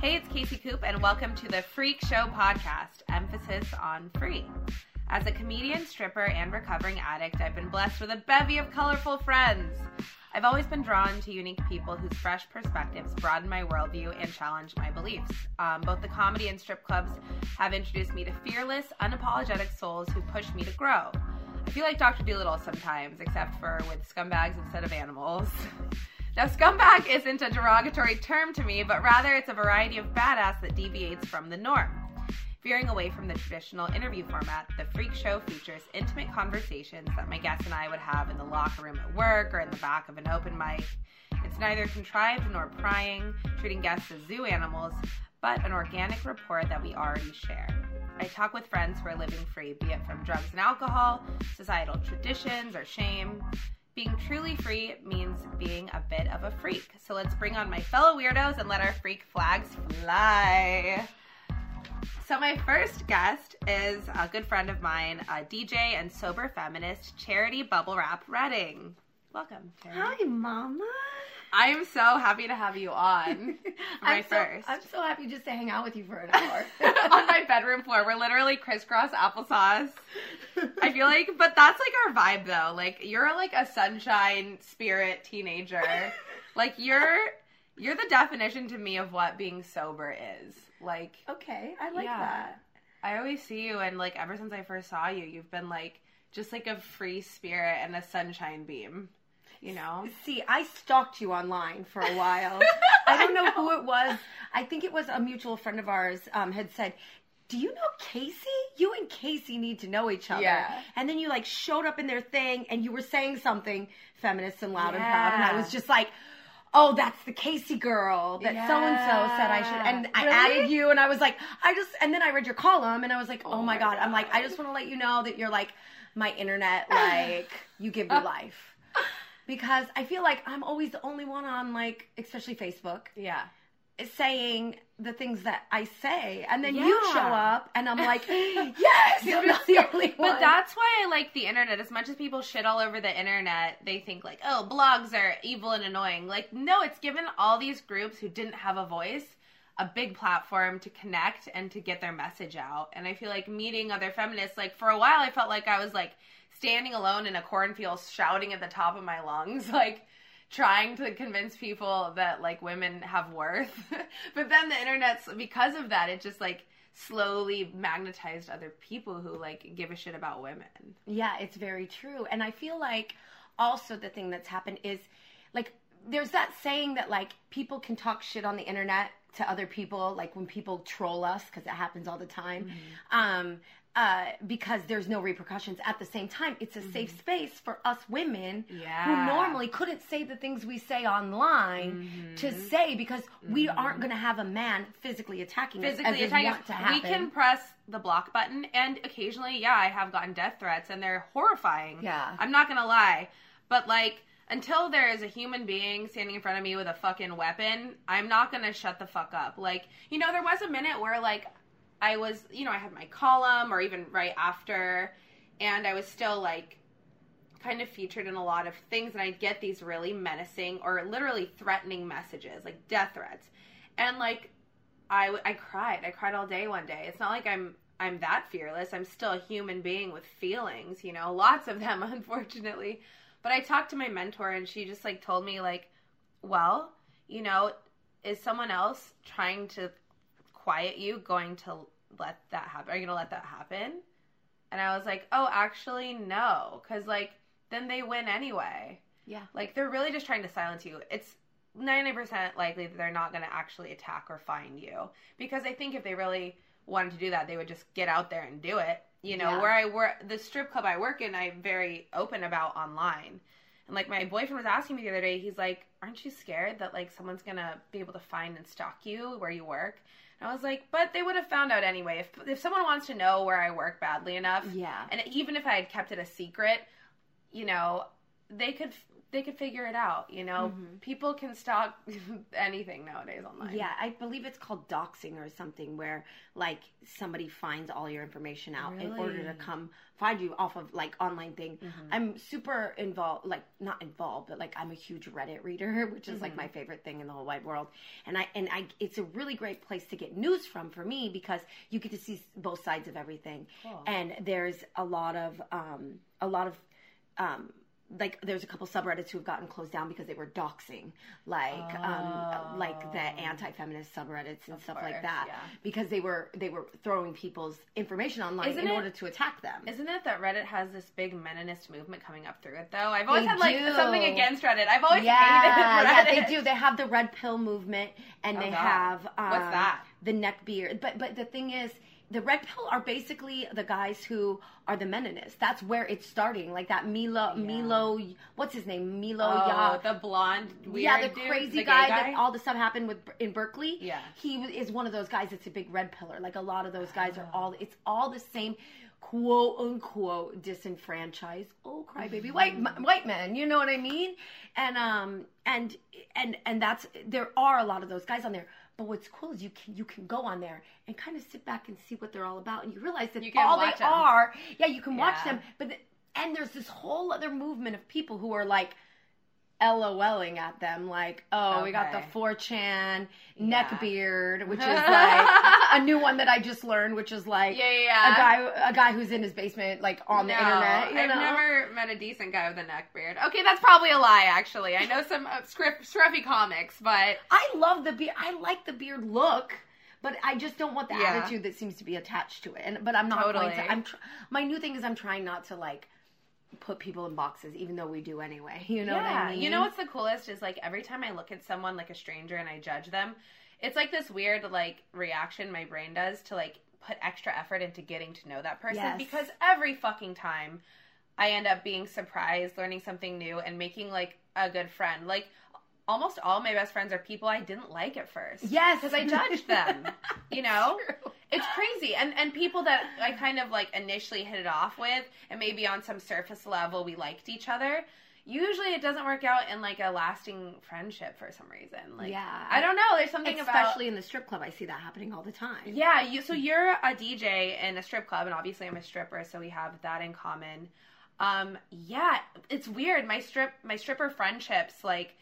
Hey, it's Casey Coop, and welcome to the FREEk Show podcast, emphasis on free. As a comedian, stripper, and recovering addict, I've been blessed with a bevy of colorful friends. I've always been drawn to unique people whose fresh perspectives broaden my worldview and challenge my beliefs. Um, both the comedy and strip clubs have introduced me to fearless, unapologetic souls who push me to grow. I feel like Dr. Dolittle sometimes, except for with scumbags instead of animals. Now, scumbag isn't a derogatory term to me, but rather it's a variety of badass that deviates from the norm. Veering away from the traditional interview format, the FREEk Show features intimate conversations that my guests and I would have in the locker room at work or in the back of an open mic. It's neither contrived nor prying, treating guests as zoo animals, but an organic rapport that we already share. I talk with friends who are living free, be it from drugs and alcohol, societal traditions, or shame. Being truly free means being a bit of a freak. So let's bring on my fellow weirdos and let our freak flags fly. So, my first guest is a good friend of mine, a DJ and sober feminist, Charity Bubblewrappe Redding. Welcome, Charity. Hi, Mama. I'm so happy to have you on. my I'm so, first. I'm so happy just to hang out with you for an hour. on my bedroom floor. We're literally crisscross applesauce. I feel like, but that's like our vibe though. Like you're like a sunshine spirit teenager. Like you're you're the definition to me of what being sober is. Like okay, I like Yeah. that. I always see you and like ever since I first saw you, you've been like just like a free spirit and a sunshine beam. You know? See, I stalked you online for a while. I don't know who it was. I think it was a mutual friend of ours um, had said, "Do you know Casey? You and Casey need to know each other." Yeah. And then you like showed up in their thing, and you were saying something feminist and loud and proud, and I was just like. Oh, that's the Casey girl that so and so said I should, and I Really? added you, and I was like, I just, and then I read your column, and I was like, oh, my my god, I'm like, I just want to let you know that you're like my internet, like you give me life because I feel like I'm always the only one on like, especially Facebook, Yeah. saying the things that I say, and then you show up, and I'm like, yes, I'm not the only one. But that's why I like the internet. As much as people shit all over the internet, they think like, oh, blogs are evil and annoying. Like, no, it's given all these groups who didn't have a voice a big platform to connect and to get their message out. And I feel like meeting other feminists, like for a while, I felt like I was like standing alone in a cornfield, shouting at the top of my lungs, like trying to convince people that like women have worth. but then the internet's because of that, it just like slowly magnetized other people who like give a shit about women. Yeah, it's very true. And I feel like also the thing that's happened is like there's that saying that like people can talk shit on the internet to other people like when people troll us because it happens all the time um uh because there's no repercussions at the same time it's a safe mm-hmm. space for us women Yeah. who normally couldn't say the things we say online to mm-hmm. say because we aren't mm-hmm. going to have a man physically attacking us Physically as attacking us. to happen. We can press the block button, and occasionally, yeah, I have gotten death threats, and they're horrifying. Yeah. I'm not gonna lie, but like. Until there is a human being standing in front of me with a fucking weapon, I'm not gonna shut the fuck up. Like, you know, there was a minute where like I was, you know, I had my column or even right after, and I was still like kind of featured in a lot of things, and I'd get these really menacing or literally threatening messages, like death threats. And like, I, I cried. I cried all day one day. It's not like I'm I'm that fearless. I'm still a human being with feelings, you know, lots of them, unfortunately. But I talked to my mentor, and she just like told me like, well, you know, is someone else trying to quiet you going to let that happen? Are you gonna let that happen? And I was like, oh, actually, no, because like then they win anyway. Yeah. Like they're really just trying to silence you. It's 90% likely that they're not going to actually attack or find you. Because I think if they really wanted to do that, they would just get out there and do it. You know, Yeah. where I work, the strip club I work in, I'm very open about online. And like my boyfriend was asking me the other day, he's like, "Aren't you scared that like someone's gonna be able to find and stalk you where you work?" I was like, "But they would have found out anyway. If if someone wants to know where I work badly enough, Yeah. and even if I had kept it a secret, you know, they could they could figure it out. You know, people can stalk anything nowadays online. Yeah, I believe it's called doxing or something, where like somebody finds all your information out in order to come find you off of like online thing. I'm super involved, like not involved, but like I'm a huge Reddit reader, which is like my favorite thing in the whole wide world. And I and I, it's a really great place to get news from for me because you get to see both sides of everything. And there's a lot of um, a lot of um, like there's a couple subreddits who have gotten closed down because they were doxing like um like the anti-feminist subreddits and stuff like that yeah. because they were they were throwing people's information online Isn't in it- order to attack them Isn't it that Reddit has this big meninist movement coming up through it though? I've always They had like do. something against Reddit. I've always yeah, yeah, hated Reddit. they do. They have the red pill movement, and Oh, they God. have um, What's that? The neck beard. But but the thing is, the red pill are basically the guys who are the meninists. That's where it's starting. Like that Milo Milo. What's his name? Milo. Oh, Ya. the blonde weird yeah, the dude, crazy the gay guy, that all the stuff happened with in Berkeley. Yeah. he is one of those guys that's a big red pillar. Like a lot of those guys are all. It's all the same, quote unquote disenfranchised. Oh, crybaby white Mm-hmm. white men. You know what I mean? And um and and and that's there are a lot of those guys on there. But what's cool is you can you can go on there and kind of sit back and see what they're all about, and you realize that You all they them. are. Yeah, you can watch them. But the, and there's this whole other movement of people who are like LOLing at them, like, oh, we got the Okay. 4chan Yeah. neck beard, which is like a new one that I just learned, which is like Yeah, yeah, yeah. a guy a guy who's in his basement, like on the internet. I've know? never met a decent guy with a neck beard. Okay, that's probably a lie. Actually, I know some uh, scruff, scruffy comics, but I love the beard. I like the beard look. But I just don't want the Yeah. attitude that seems to be attached to it. And but I'm not going Totally. to. I'm tr- my new thing is I'm trying not to like put people in boxes, even though we do anyway. You know what I mean? You know what's the coolest is like every time I look at someone like a stranger and I judge them, it's like this weird like reaction my brain does to like put extra effort into getting to know that person Yes. because every fucking time I end up being surprised, learning something new and making like a good friend. Like almost all my best friends are people I didn't like at first. Yes. Because I judged them. You know? True. It's crazy. And and people that I kind of like initially hit it off with and maybe on some surface level we liked each other. Usually it doesn't work out in like a lasting friendship for some reason. Like Yeah. I don't know, there's something about Especially in the strip club, I see that happening all the time. yeah, you so you're a DJ in a strip club and obviously I'm a stripper, so we have that in common. Um yeah, it's weird. My strip my stripper friendships like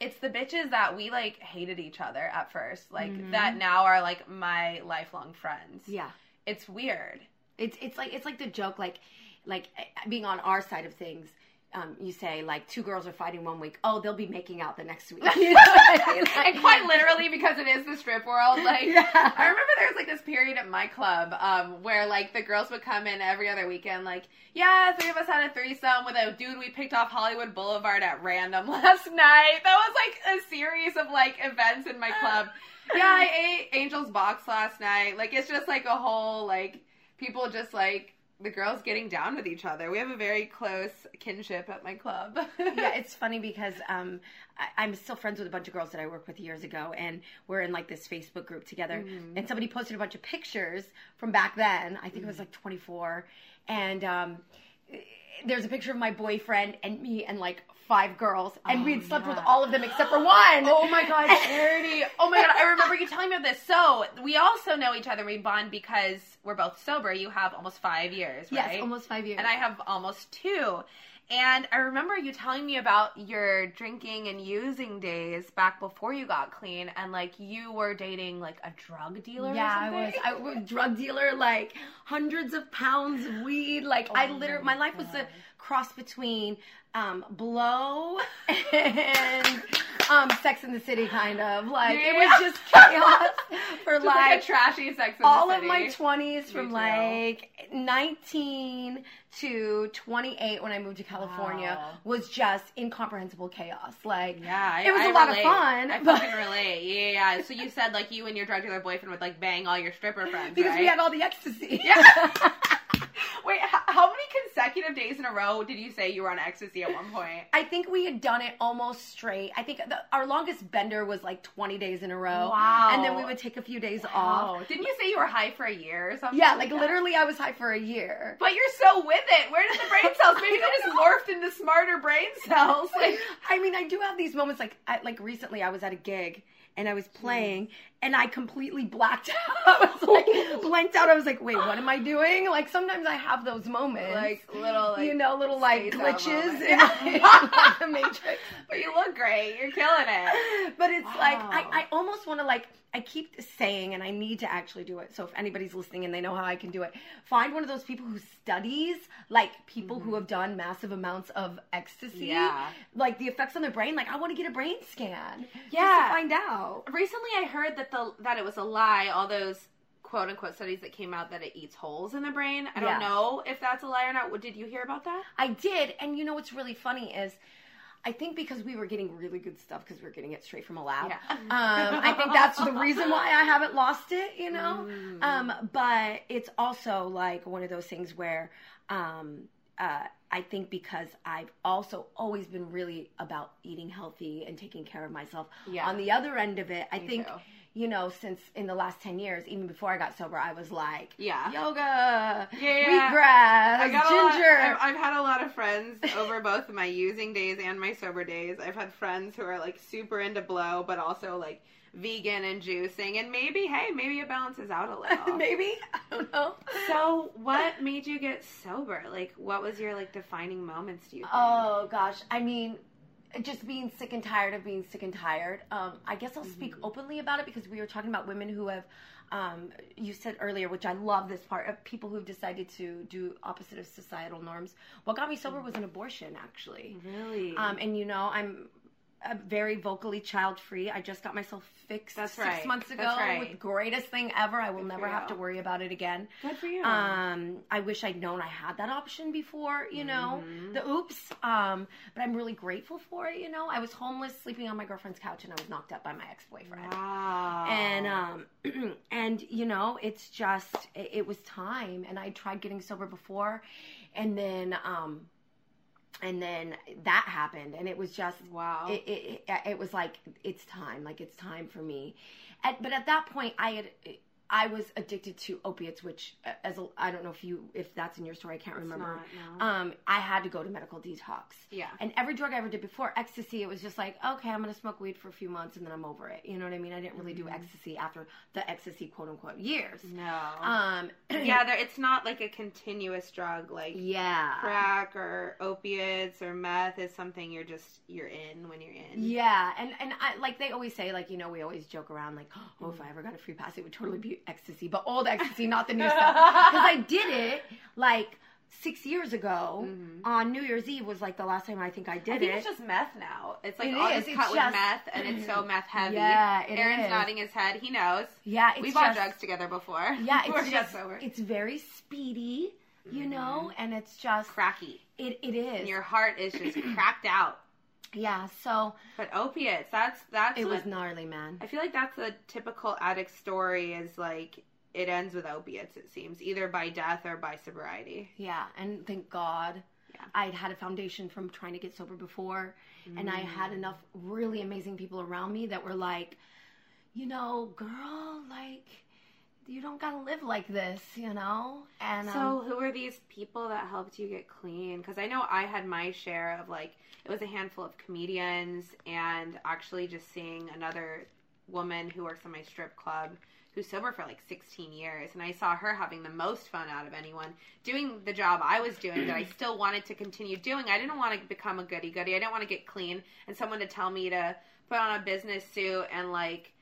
it's the bitches that we like hated each other at first, like that now are like my lifelong friends. Mm-hmm. Yeah. It's weird. It's it's like it's like the joke like like eh, being on our side of things. Um, you say like two girls are fighting one week. Oh, they'll be making out the next week. You know I mean? Like- and quite literally because it is the strip world. Like Yeah. I remember there was like this period at my club um, where like the girls would come in every other weekend. Like, yeah, three of us had a threesome with a dude we picked off Hollywood Boulevard at random last night. That was like a series of like events in my club. Yeah, I ate Angel's Box last night. Like it's just like a whole like people just like the girls getting down with each other. We have a very close kinship at my club. yeah, it's funny because um, I, I'm still friends with a bunch of girls that I worked with years ago, and we're in like this Facebook group together. And somebody posted a bunch of pictures from back then. I think it was like 24, and um, there's a picture of my boyfriend and me and like five girls, and we had oh, slept with all of them except for one. Oh my god, Charity. Oh my god, I remember you telling me about this. So we also know each other. We bond because we're both sober. You have almost five years, right? Yes, almost five years. And I have almost two. And I remember you telling me about your drinking and using days back before you got clean, and like you were dating like a drug dealer. Yeah, or I was. I was a drug dealer, like hundreds of pounds of weed. Like oh I literally, my life was a cross between um, blow and um, Sex in the City, kind of. Like it was just chaos for Just like, like a trashy sex. In all the of my 20s from like 19 to 28 when I moved to California Wow. was just incomprehensible chaos. Like, Yeah, it was I a lot relate. of fun. I but- fucking relate. Yeah, yeah, yeah. So you said like you and your drug dealer boyfriend would like bang all your stripper friends, because right? we had all the ecstasy. Yeah. Wait, how, how many consecutive days in a row did you say you were on ecstasy at one point? I think we had done it almost straight. I think the, our longest bender was like 20 days in a row. Wow. And then we would take a few days off. Oh, didn't you say you were high for a year or something? Yeah, like that? literally, I was high for a year. But you're so with it. Where did the brain cells? Maybe they just morphed into smarter brain cells. Like, I mean, I do have these moments. Like, I, like recently, I was at a gig and I was playing, and I completely blacked out. I was like blanked out. I was like, wait, what am I doing? Like sometimes I have those moments, like little, like, you know, little like glitches moment. in like, the matrix. but you look great. You're killing it. But it's like I, I almost want to like I keep saying, and I need to actually do it. So if anybody's listening and they know how I can do it, find one of those people who studies like people who have done massive amounts of ecstasy, Mm-hmm. Yeah. like the effects on their brain. Like I want to get a brain scan, just Yeah. to find out. Recently, I heard that the that it was a lie. All those quote unquote studies that came out that it eats holes in the brain. I don't Yeah. know if that's a lie or not. What- Did you hear about that? I did, and you know what's really funny is. I think because we were getting really good stuff because we are getting it straight from a lab. Yeah. Um, I think that's the reason why I haven't lost it, you know. Mm. Um, but it's also like one of those things where um, uh, I think because I've also always been really about eating healthy and taking care of myself. Yeah. On the other end of it, I Me think too. You know since in the last ten years, even before I got sober, I was like Yeah. yoga, Yeah. wheatgrass, I got a lot- ginger. I've, I've had a lot of friends over both my using days and my sober days. I've had friends who are like super into blow, but also like vegan and juicing, and maybe hey, maybe it balances out a little. Maybe I don't know. So, what made you get sober? Like, what was your like defining moments? Do you think? Oh gosh, I mean, just being sick and tired of being sick and tired. Um, I guess I'll speak Mm-hmm. openly about it because we were talking about women who have. Um, you said earlier, which I love this part of people who've decided to do opposite of societal norms. What got me sober was an abortion, actually. really? Um, and you know, I'm uh, very vocally child free. I just got myself fixed That's six right. months ago. That's right. With greatest thing ever. I will Good never have to worry about it again. Good for you. Um, I wish I'd known I had that option before, you know, Mm-hmm. the oops. Um, but I'm really grateful for it, you know. I was homeless, sleeping on my girlfriend's couch, and I was knocked up by my ex boyfriend. wow. And um, and you know, it's just it, it was time, and I tried getting sober before, and then um, and then that happened, and it was just wow. it, it, it, it was like it's time like it's time for me at, but at that point i had i was addicted to opiates which uh, as a, i don't know if you if that's in your story i can't remember not, no. um i had to go to medical detox Yeah. and every drug i ever did before ecstasy it was just like okay i'm gonna smoke weed for a few months and then i'm over it you know what i mean i didn't really do ecstasy after the ecstasy quote unquote years no. um yeah, there, it's not like a continuous drug like yeah crack or opiates or meth is something you're just you're in when you're in. Yeah, and and I like they always say like you know we always joke around like oh if I ever got a free pass it would totally be ecstasy but old ecstasy not the new stuff because I did it like six years ago mm-hmm. on New Year's Eve was like the last time I think I did I think it. it's just meth now. It's like It all is, it's cut with meth and it's so mm-hmm. meth heavy. Yeah, it Aaron's is. nodding his head. He knows. yeah, it's we bought just, drugs together before. Yeah, before it's just sober. it's very speedy, you know, mm-hmm. and it's just cracky. it it is And your heart is just cracked out. Yeah. So But opiates, that's that's it what- was gnarly, man. I feel like that's a typical addict story is like it ends with opiates, it seems, either by death or by sobriety. Yeah, and thank God. Yeah. I'd had a foundation from trying to get sober before, and I had mm. enough really amazing people around me that were like, you know, girl, like, you don't gotta live like this, you know? And um, So, who are these people that helped you get clean? Because I know I had my share of like, it was a handful of comedians, and actually just seeing another woman who works in my strip club who's sober for like 16 years. And I saw her having the most fun out of anyone doing the job I was doing that I still wanted to continue doing. I didn't want to become a goody goody, I didn't want to get clean and someone to tell me to put on a business suit and like,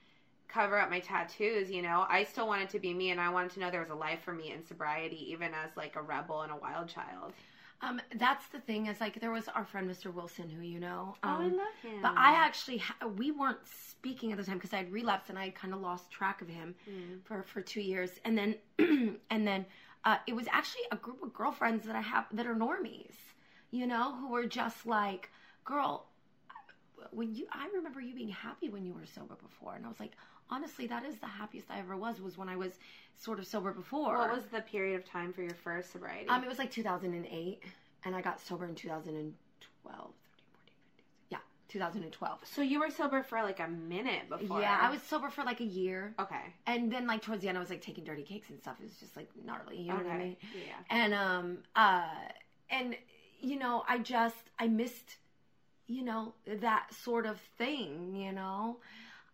cover up my tattoos, you know. I still wanted to be me and I wanted to know there was a life for me in sobriety, even as like a rebel and a wild child. um, that's the thing is like there was our friend Mr. Wilson who you know. Oh, Um, him. But I actually ha- we weren't speaking at the time because I had relapsed and I had kind of lost track of him Mm. for for two years, and then and then uh, it was actually a group of girlfriends that I have that are normies, you know, who were just like, girl, when you I remember you being happy when you were sober before, and I was like, honestly, that is the happiest I ever was. Was when I was sort of sober before. What was the period of time for your first sobriety? Um, it was like 2008, and I got sober in 2012. Yeah, 2012. So you were sober for like a minute before. Yeah, I was sober for like a year. Okay. And then like towards the end I was like taking dirty cakes and stuff. It was just like gnarly, you know okay. what I mean? Yeah. And um uh and you know, I just I missed you know, that sort of thing, you know.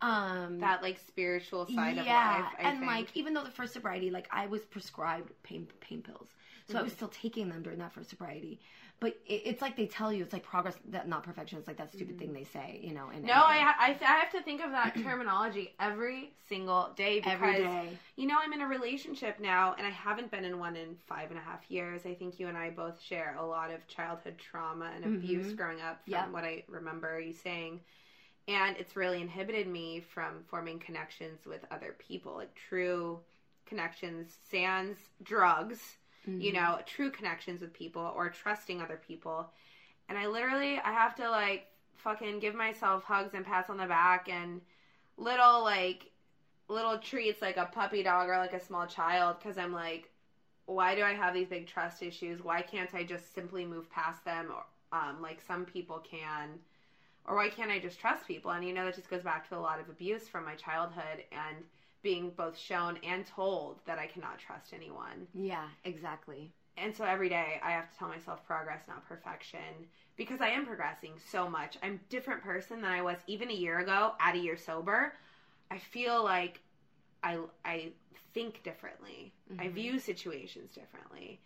Um that like spiritual side yeah, of life. I and think. like even though the first sobriety, like I was prescribed pain pain pills, so I was Mm-hmm. still taking them during that first sobriety. But it, it's like they tell you, it's like progress, that not perfection. It's like that stupid thing they say, you know. And Mm-hmm. no, I, ha- I I have to think of that terminology every single day because every day. you know I'm in a relationship now and I haven't been in one in five and a half years. I think you and I both share a lot of childhood trauma and abuse growing up from Mm-hmm. Yeah. what I remember you saying. And it's really inhibited me from forming connections with other people, like true connections, sans drugs, you Mm-hmm. know, true connections with people or trusting other people. And I literally, I have to like fucking give myself hugs and pats on the back and little like little treats like a puppy dog or like a small child because I'm like, why do I have these big trust issues? Why can't I just simply move past them or um, like some people can? Or why can't I just trust people? And you know, that just goes back to a lot of abuse from my childhood and being both shown and told that I cannot trust anyone. Yeah, exactly. And so every day I have to tell myself progress, not perfection, because I am progressing so much. I'm a different person than I was even a year ago, at a year sober. I feel like I I think differently. I mm-hmm. view situations differently.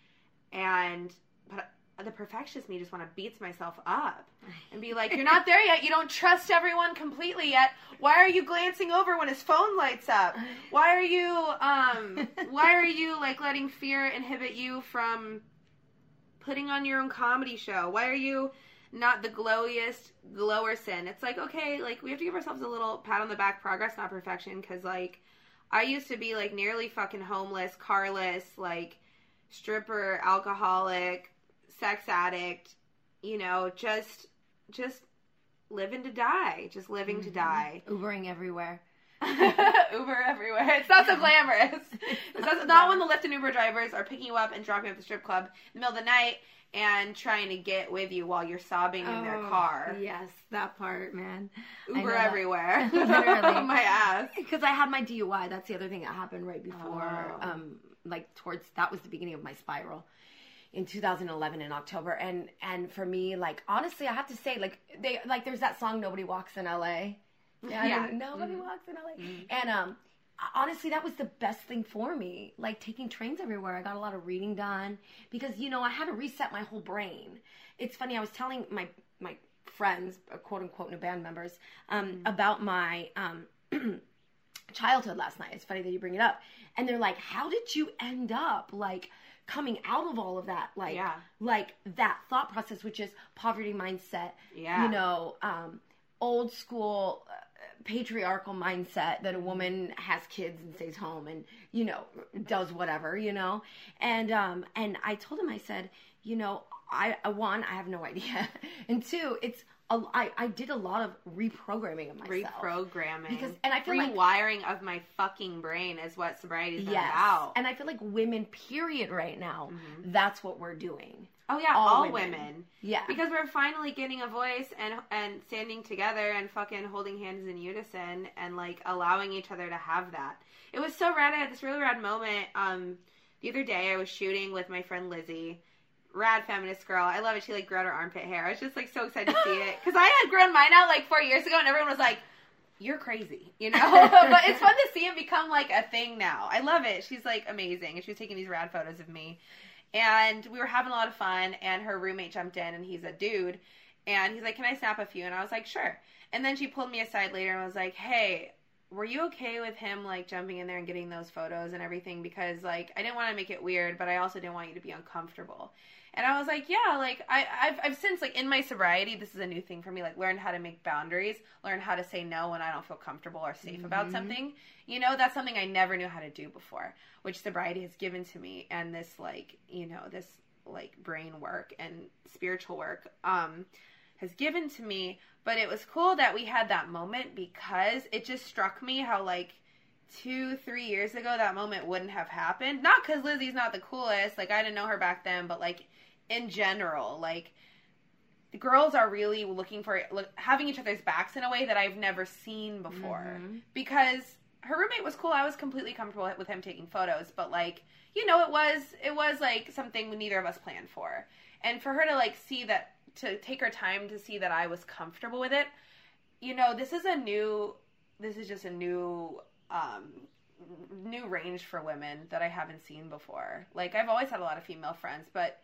And but the perfectionist me just want to beat myself up and be like, "You're not there yet. You don't trust everyone completely yet. Why are you glancing over when his phone lights up? Why are you um why are you like letting fear inhibit you from putting on your own comedy show? Why are you not the glowiest glowerson? It's like, okay, like we have to give ourselves a little pat on the back, progress, not perfection, because like I used to be like nearly fucking homeless, carless, like stripper, alcoholic, sex addict, you know, just just living to die, just living to die. Ubering everywhere. Uber everywhere. It's not so glamorous. It's not, not when the Lyft and Uber drivers are picking you up and dropping you at the strip club in the middle of the night and trying to get with you while you're sobbing in their Oh, car. Yes, that part, man. Uber everywhere. Literally. My ass. Because I had my DUI. That's the other thing that happened right before, Oh. um, like towards that was the beginning of my spiral in 2011 in October. And and for me, like honestly, I have to say, like they like there's that song "Nobody Walks in LA." Yeah, Yeah. nobody walks in LA. And um, honestly, that was the best thing for me. Like taking trains everywhere. I got a lot of reading done because you know I had to reset my whole brain. It's funny. I was telling my my friends, uh, quote unquote, new band members, um, about my um childhood last night. It's funny that you bring it up. And they're like, "How did you end up like coming out of all of that like Yeah. like that thought process which is poverty mindset, Yeah. you know, um old school uh, patriarchal mindset that a woman has kids and stays home and you know does whatever, you know. And um and I told him I said, you know, I uh, one I have no idea. and two, it's a, I, I did a lot of reprogramming of myself. Reprogramming. Because- and I feel like- rewiring of my fucking brain is what sobriety is Yes. about. And I feel like women, period, right now, that's what we're doing. oh yeah, all all, women. women. Yeah. Because we're finally getting a voice and and standing together and fucking holding hands in unison and like allowing each other to have that. It was so rad. I had this really rad moment. Um, the other day I was shooting with my friend Lizzie. Rad feminist girl. I love it. She like grew out her armpit hair. I was just like so excited to see it because I had grown mine out like four years ago, and everyone was like, "You're crazy," you know. but it's fun to see it become like a thing now. I love it. She's like amazing, and she was taking these rad photos of me and we were having a lot of fun and her roommate jumped in and he's a dude and he's like can i snap a few and i was like sure and then she pulled me aside later and was like hey were you okay with him like jumping in there and getting those photos and everything because like i didn't want to make it weird but i also didn't want you to be uncomfortable and i was like yeah like I, I've, I've since like in my sobriety this is a new thing for me like learn how to make boundaries learn how to say no when i don't feel comfortable or safe about something you know that's something i never knew how to do before which sobriety has given to me and this like you know this like brain work and spiritual work um has given to me but it was cool that we had that moment because it just struck me how like two, three years ago, that moment wouldn't have happened. Not because Lizzie's not the coolest. Like I didn't know her back then, but like in general, like the girls are really looking for look, having each other's backs in a way that I've never seen before. Because her roommate was cool. I was completely comfortable with him taking photos, but like you know, it was it was like something neither of us planned for, and for her to like see that to take her time to see that I was comfortable with it. You know, this is a new. This is just a new um new range for women that I haven't seen before. Like I've always had a lot of female friends, but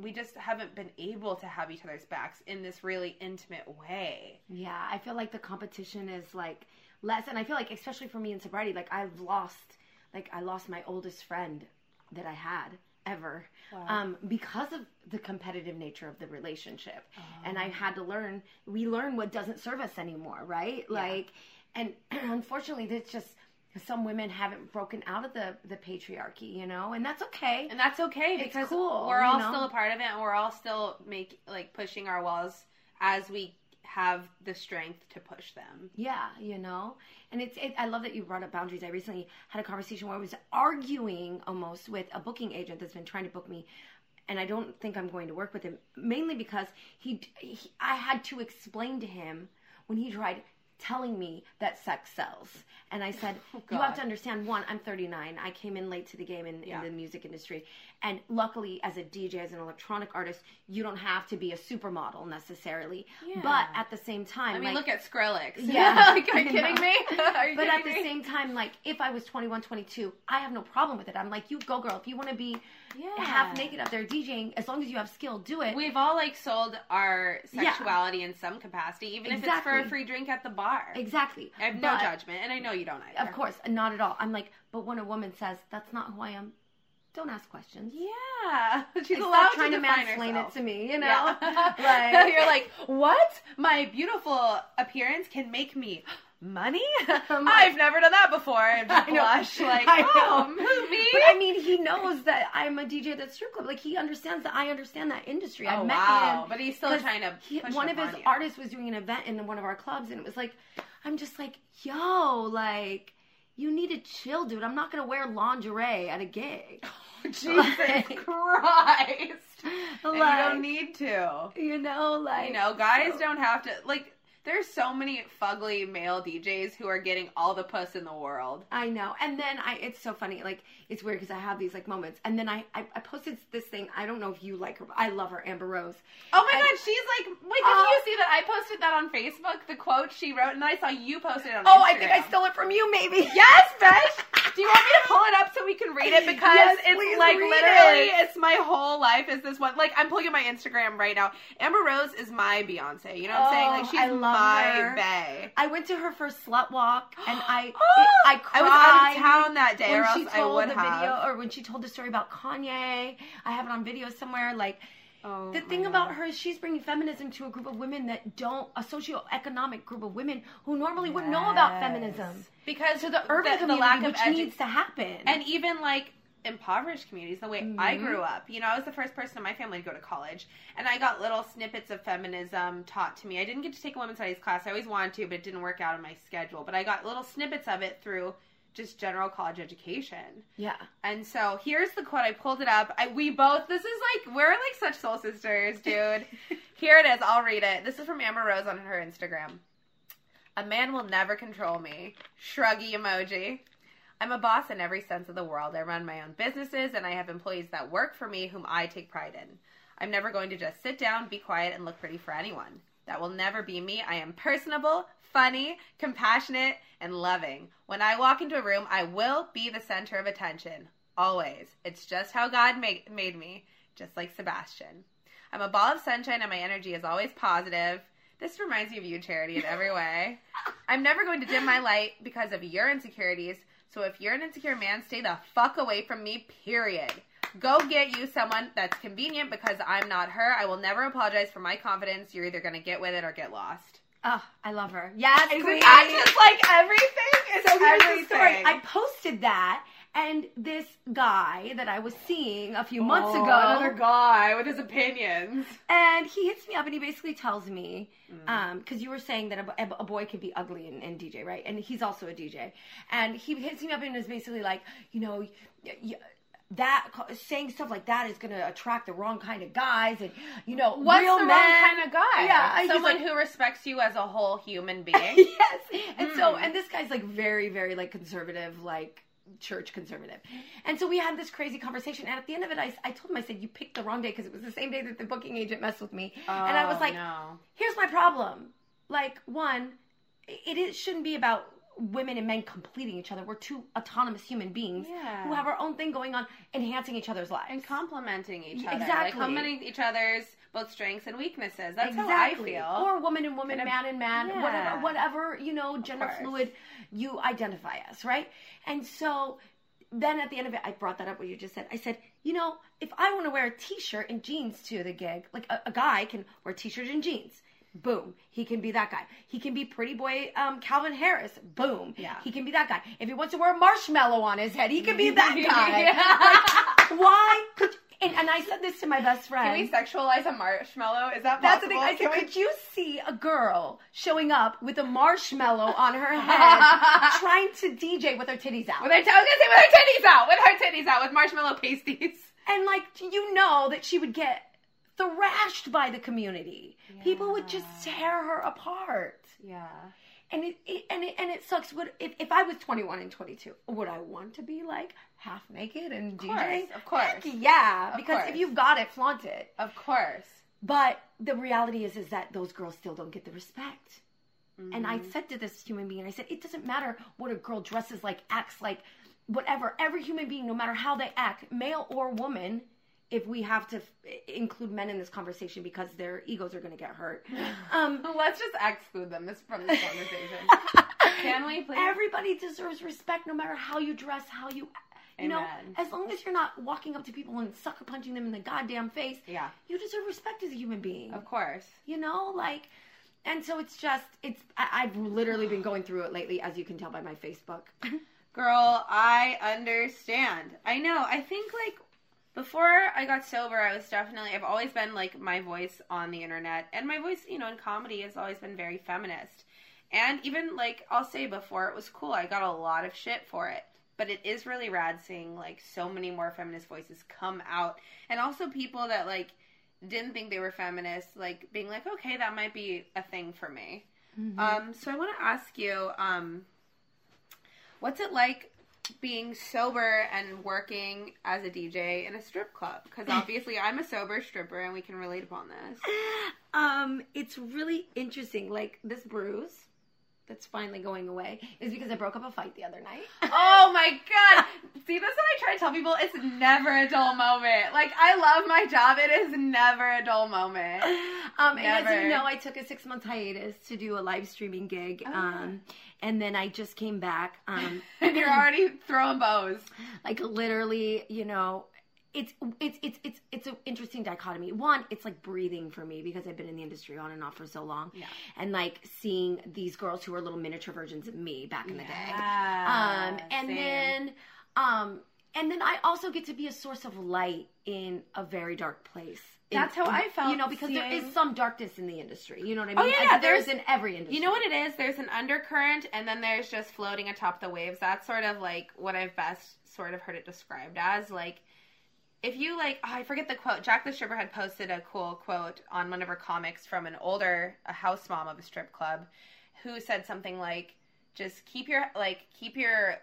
we just haven't been able to have each other's backs in this really intimate way. Yeah, I feel like the competition is like less, and I feel like especially for me in sobriety, like I've lost, like I lost my oldest friend that I had ever um, because of the competitive nature of the relationship, and I had to learn. We learn what doesn't serve us anymore, right? Like, and unfortunately, there's just some women haven't broken out of the the patriarchy, you know, and that's okay. And that's okay It's because cool, we're all know? still a part of it and we're all still make like pushing our walls as we have the strength to push them. Yeah, you know, and it's. It, I love that you brought up boundaries. I recently had a conversation where I was arguing almost with a booking agent that's been trying to book me, and I don't think I'm going to work with him mainly because he, he I had to explain to him when he tried telling me that sex sells, and I said, oh, you have to understand. One, I'm 39. I came in late to the game in, Yeah. in the music industry, and luckily, as a DJ, as an electronic artist, you don't have to be a supermodel necessarily. Yeah. But at the same time, I mean, like, look at Skrillex. Yeah, like, are you kidding me? Are you but at kidding the me? same time, like if I was 21, 22, I have no problem with it. I'm like, you go, girl. If you want to be Yeah. half naked up there DJing, as long as you have skill, do it. We've all like sold our Yeah. sexuality in some capacity, even if it's for a free drink at the bar. exactly. I have no judgment, and I know you don't either. Of course, not at all. I'm like, but when a woman says that's not who I am, don't ask questions. Yeah, she's Like, allowed trying to to mansplain herself. it to me, you know? Yeah. like, You're like, what? My beautiful appearance can make me money? I've never done that before. And I know. blush like, I oh, know. me? But I mean, he knows that I'm a DJ at that strip club. Like he understands that I understand that industry. oh, I met wow. him. But he's still trying to he- one of his you. artists was doing an event in one of our clubs and it was like i'm just like yo like you need to chill dude i'm not gonna wear lingerie at a gig Jesus Like- Christ. And you don't need to. you know like You know, guys so- don't have to like. There's so many fugly male DJs who are getting all the puss in the world. I know. And then I, it's so funny. Like, it's weird because I have these like moments. And then I, I, I posted this thing. I don't know if you like her, but I love her, Amber Rose. Oh my And- god, she's like, wait, did Oh. you see that? I posted that on Facebook, the quote she wrote, and then I saw you posted it on Oh, I think I stole it from you, maybe. Yes, bitch! Do you want me to pull it up so we can read it? Because Yes, it's like literally, it. it's my whole life is this one. Like, I'm pulling up my Instagram right now. Amber Rose is my Beyonce. You know what I'm saying? Oh, Like, she's I love my her. bae. I went to her first slut walk, and I, Oh, I I cried. was out of town that day, or else I would the have. video, or when she told the story about Kanye. I have it on video somewhere. Like Oh the thing about her is she's bringing feminism to a group of women that don't, a socioeconomic group of women who normally wouldn't know about feminism. because To the urban the, community, lack of which edu- needs to happen. and even like impoverished communities the way i Mhm. grew up you know i was the first person in my family to go to college and i got little snippets of feminism taught to me i didn't get to take a women's studies class i always wanted to but it didn't work out in my schedule but i got little snippets of it through just general college education yeah, and so here's the quote i pulled it up I, we both this is like we're like such soul sisters dude here it is i'll read it this is from amber rose on her instagram a man will never control me shruggy emoji I'm a boss in every sense of the world. I run my own businesses and I have employees that work for me whom I take pride in. I'm never going to just sit down, be quiet, and look pretty for anyone. That will never be me. I am personable, funny, compassionate, and loving. When I walk into a room, I will be the center of attention. Always. It's just how God made, made me, just like Sebastian. I'm a ball of sunshine and my energy is always positive. This reminds me of you, Charity, in every way. I'm never going to dim my light because of your insecurities. So if you're an insecure man, stay the fuck away from me, period. Go get you someone that's convenient because I'm not her. I will never apologize for my confidence. You're either going to get with it or get lost. Oh, I love her. Yes, Isn't queen. that just like everything? Is So here's everything. the story. I posted that, And this guy that I was seeing a few months Oh, ago, another guy with his opinions. and he hits me up and he basically tells me, Mm. um, because you were saying that a, a boy could be ugly and, and DJ, right? And he's also a DJ. And he hits me up and is basically like, you know, y- y- that saying stuff like that is going to attract the wrong kind of guys, and you know, What's real the men, wrong kind of guy? Yeah, someone like- who respects you as a whole human being. yes. And so, Hmm. and this guy's like very, very like conservative, like church conservative. And so we had this crazy conversation. And at the end of it, I, I told him, I said, you picked the wrong day because it was the same day that the booking agent messed with me. and I was Oh, like, no. here's my problem. Like, one, it, it shouldn't be about women and men completing each other. We're two autonomous human beings Yeah. who have our own thing going on, enhancing each other's lives. and complementing each other, like exactly. complimenting each other's both strengths and weaknesses. That's exactly. how I feel. Or woman and woman, man and man, Yeah. whatever, whatever you know, gender fluid you identify as, right? And so then at the end of it, I brought that up what you just said. I said, you know, if I want to wear a t-shirt and jeans to the gig, like a, a guy can wear t-shirt and jeans. Boom. He can be that guy. He can be pretty boy um, Calvin Harris. Boom. Yeah. He can be that guy. If he wants to wear a marshmallow on his head, he can be that guy. Like, why could and, and I said this to my best friend. Can we sexualize a marshmallow? Is that possible? That's the thing. I said, could you see a girl showing up with a marshmallow on her head, trying to DJ with her titties out? With her, I was gonna say with her titties out, with her titties out, with marshmallow pasties. and like, you know that she would get thrashed by the community. People would just tear her apart. Yeah. And it, it and it and it sucks. Would if, if I was twenty one and twenty two, would I want to be like half naked and course, DJing? of course. Heck yeah, Of because course. if you've got it, flaunt it. Of course. But the reality is, is that those girls still don't get the respect. And Mm-hmm. I said to this human being, I said, it doesn't matter what a girl dresses like, acts like, whatever. Every human being, no matter how they act, male or woman, if we have to f- include men in this conversation because their egos are going to get hurt. Um, Let's just exclude them this from this conversation. Can we please? everybody deserves respect, no matter how you dress, how you. You know, as long as you're not walking up to people and sucker punching them in the goddamn face, Yeah. you deserve respect as a human being. Of course. you know like and so it's just it's I, i've literally been going through it lately as you can tell by my facebook Girl, I understand. I know. I think like before I got sober, I was definitely I've always been like my voice on the internet and my voice, you know, in comedy has always been very feminist. And even like I'll say before it was cool. I got a lot of shit for it. But it is really rad seeing like so many more feminist voices come out and also people that like didn't think they were feminists like being like, "Okay, that might be a thing for me." Um so I want to ask you um What's it like being sober and working as a DJ in a strip club? Because obviously I'm a sober stripper and we can relate upon this. um it's really interesting like this bruise that's finally going away is because i broke up a fight the other night Oh my god! See, this is what I try to tell people. It's never a dull moment. Like I love my job. It is never a dull moment. um and as you know i took a six month hiatus to do a live streaming gig um and then i just came back um And you're already throwing bows. like literally you know it's it's it's it's it's an interesting dichotomy one it's like breathing for me because i've been in the industry on and off for so long Yeah. and like seeing these girls who are little miniature versions of me back in the day Yeah, um and same. then um and then i also get to be a source of light in a very dark place That's how I felt you know because there seeing- is some darkness in the industry you know what i Oh, mean yeah, yeah, there is there's- in every industry You know what it is? There's an undercurrent, and then there's just floating atop the waves. That's sort of like what I've best sort of heard it described as. Like, if you like, oh, I forget the quote. Jacq the Stripper had posted a cool quote on one of her comics from an older a house mom of a strip club, who said something like, "Just keep your like keep your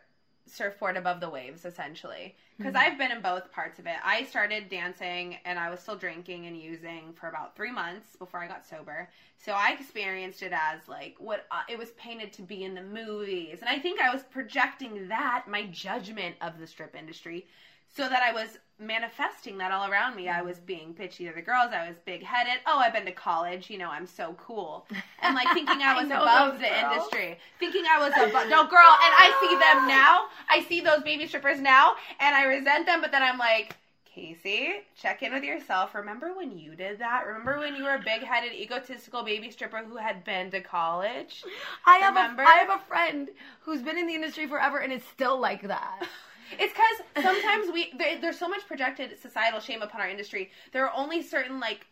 surfboard above the waves essentially. Because i've been in both parts of it. I started dancing and i was still drinking and using for about three months before i got sober. So i experienced it as like what uh, it was painted to be in the movies. And i think i was projecting that my judgment of the strip industry so that i was manifesting that all around me i was being bitchy to the girls i was big headed oh i've been to college you know i'm so cool and like thinking i I was know above the girls. industry thinking I was above. no girl, and I see them now. I see those baby strippers now, and I resent them. But then I'm like, Casey, check in with yourself. Remember when you did that? Remember when you were a big-headed, egotistical baby stripper who had been to college? I have a I have a friend who's been in the industry forever and is still like that. It's because sometimes we there, there's so much projected societal shame upon our industry. There are only certain like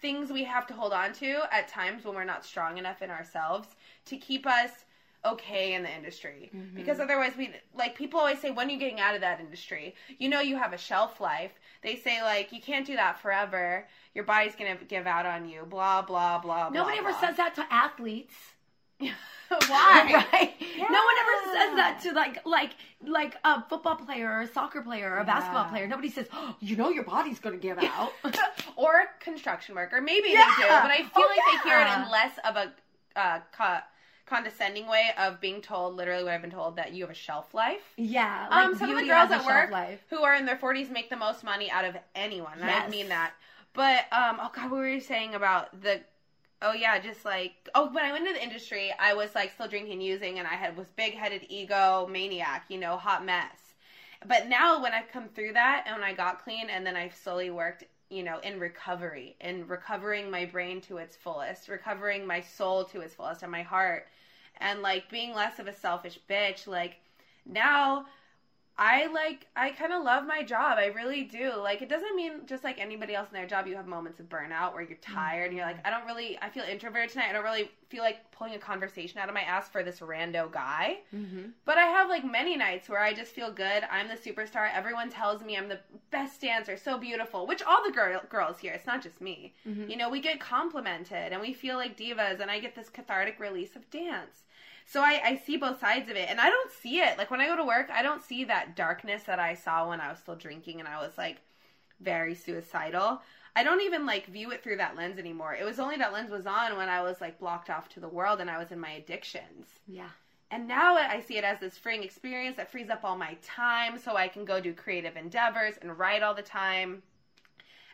things we have to hold on to at times when we're not strong enough in ourselves to keep us okay in the industry Mm-hmm. because otherwise we like people always say when are you getting out of that industry you know you have a shelf life they say like you can't do that forever your body's gonna give out on you blah blah blah Nobody blah, ever blah. says that to athletes. why right? Yeah. No one ever says that to like like like a football player or a soccer player or a basketball player. Nobody says, oh, "You know your body's going to give out." or construction worker. Maybe Yeah. they do, but I feel Oh, like they hear it in less of a uh, co- condescending way of being told, literally what I've been told, that you have a shelf life. yeah, like um, some of the girls at work life. who are in their 40s make the most money out of anyone. and I mean that. But, um, oh God, what were you saying about the, oh yeah, just like, oh, when I went into the industry, I was like still drinking, using, and I had was big headed ego maniac, you know, hot mess. But now when I've come through that and when I got clean and then I've slowly worked, you know, in recovery, in recovering my brain to its fullest, recovering my soul to its fullest and my heart, and like being less of a selfish bitch, like now I like I kind of love my job. I really do. Like it doesn't mean just like anybody else in their job you have moments of burnout where you're tired and you're like I don't really I feel introverted tonight. I don't really feel like pulling a conversation out of my ass for this rando guy. Mm-hmm. But I have like many nights where I just feel good. I'm the superstar. Everyone tells me I'm the best dancer, so beautiful. Which all the girl, girls here, it's not just me. Mm-hmm. You know, we get complimented and we feel like divas, and I get this cathartic release of dance. So I, I see both sides of it, and I don't see it. Like when I go to work, I don't see that darkness that I saw when I was still drinking and I was like very suicidal. I don't even like view it through that lens anymore. It was only that lens was on when I was like blocked off to the world and I was in my addictions. Yeah. And now I see it as this freeing experience that frees up all my time so I can go do creative endeavors and write all the time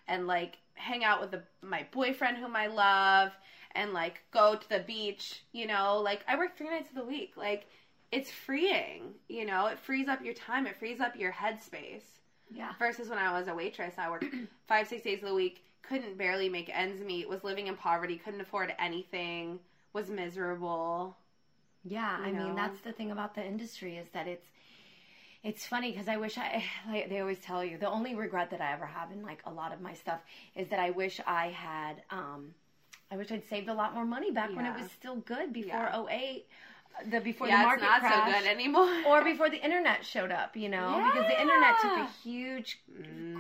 and like hang out with the, my boyfriend whom I love and like go to the beach, you know, like I work 3 nights of the week. Like it's freeing, you know, it frees up your time, it frees up your headspace Yeah. versus when I was a waitress. I worked five, six days of the week, couldn't barely make ends meet, was living in poverty, couldn't afford anything, was miserable. Yeah, I know? mean that's the thing about the industry is that it's it's funny because I wish I like they always tell you the only regret that I ever have in like a lot of my stuff is that I wish I had um I wish I'd saved a lot more money back when it was still good before Yeah. 08 uh, the before yeah, the it's not crashed so good anymore. or before the internet showed up, you know, because the internet took a Yeah. huge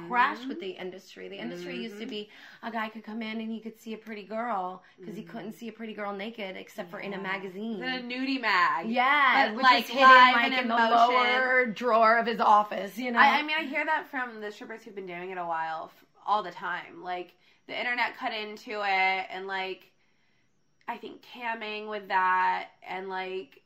crash with the industry. The industry used to mm-hmm. be a guy could come in and he could see a pretty girl because he couldn't mm-hmm. see a pretty girl naked except for in a magazine. Then a nudie mag. Yeah, But, which like, hidden like in in the lower drawer of his office. You know, I, I mean, I hear that from the strippers who've been doing it a while, all the time. Like the internet cut into it, and like I think camming with that, and like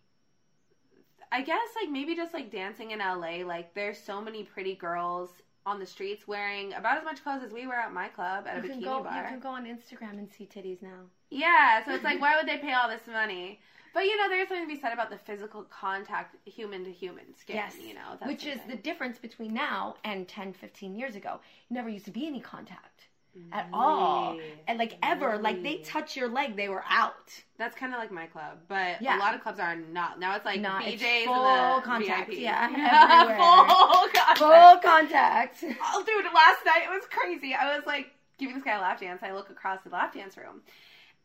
I guess like maybe just like dancing in LA. Like there's so many pretty girls on the streets wearing about as much clothes as we wear at my club at a you can bikini go. bar. You can go on Instagram and see titties now. Yeah, so it's like, why would they pay all this money? But you know, there's something to be said about the physical contact, human to human skin. Yes, you know, that's which is the difference between now and 10, 15 years ago. Never used to be any contact at all, and like ever. Like they touch your leg, they were out. That's kind of like my club, but Yeah. a lot of clubs are not. Now it's like Not- BJ's full contact, VIP. yeah, full contact. Full contact. Oh, dude, last night it was crazy. I was like giving this guy a lap dance. I look across the lap dance room,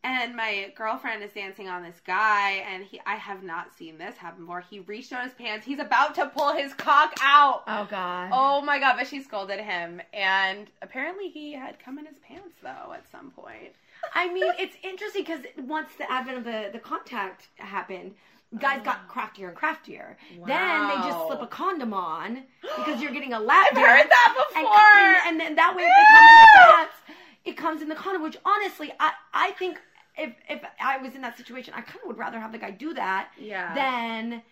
and my girlfriend is dancing on this guy, and he. I have not seen this happen before. He reached on his pants. He's about to pull his cock out. Oh god. Oh my god! But she scolded him, and apparently he had come in his pants though at some point. I mean, it's interesting because once the advent of the, the contact happened, guys got oh. craftier and craftier. Then they just slip a condom on because you're getting a lap I've heard that and, before. and then that way, if they come in the pants, it comes in the condom. Which honestly, I I think if if I was in that situation, I kind of would rather have the guy do that Yeah. than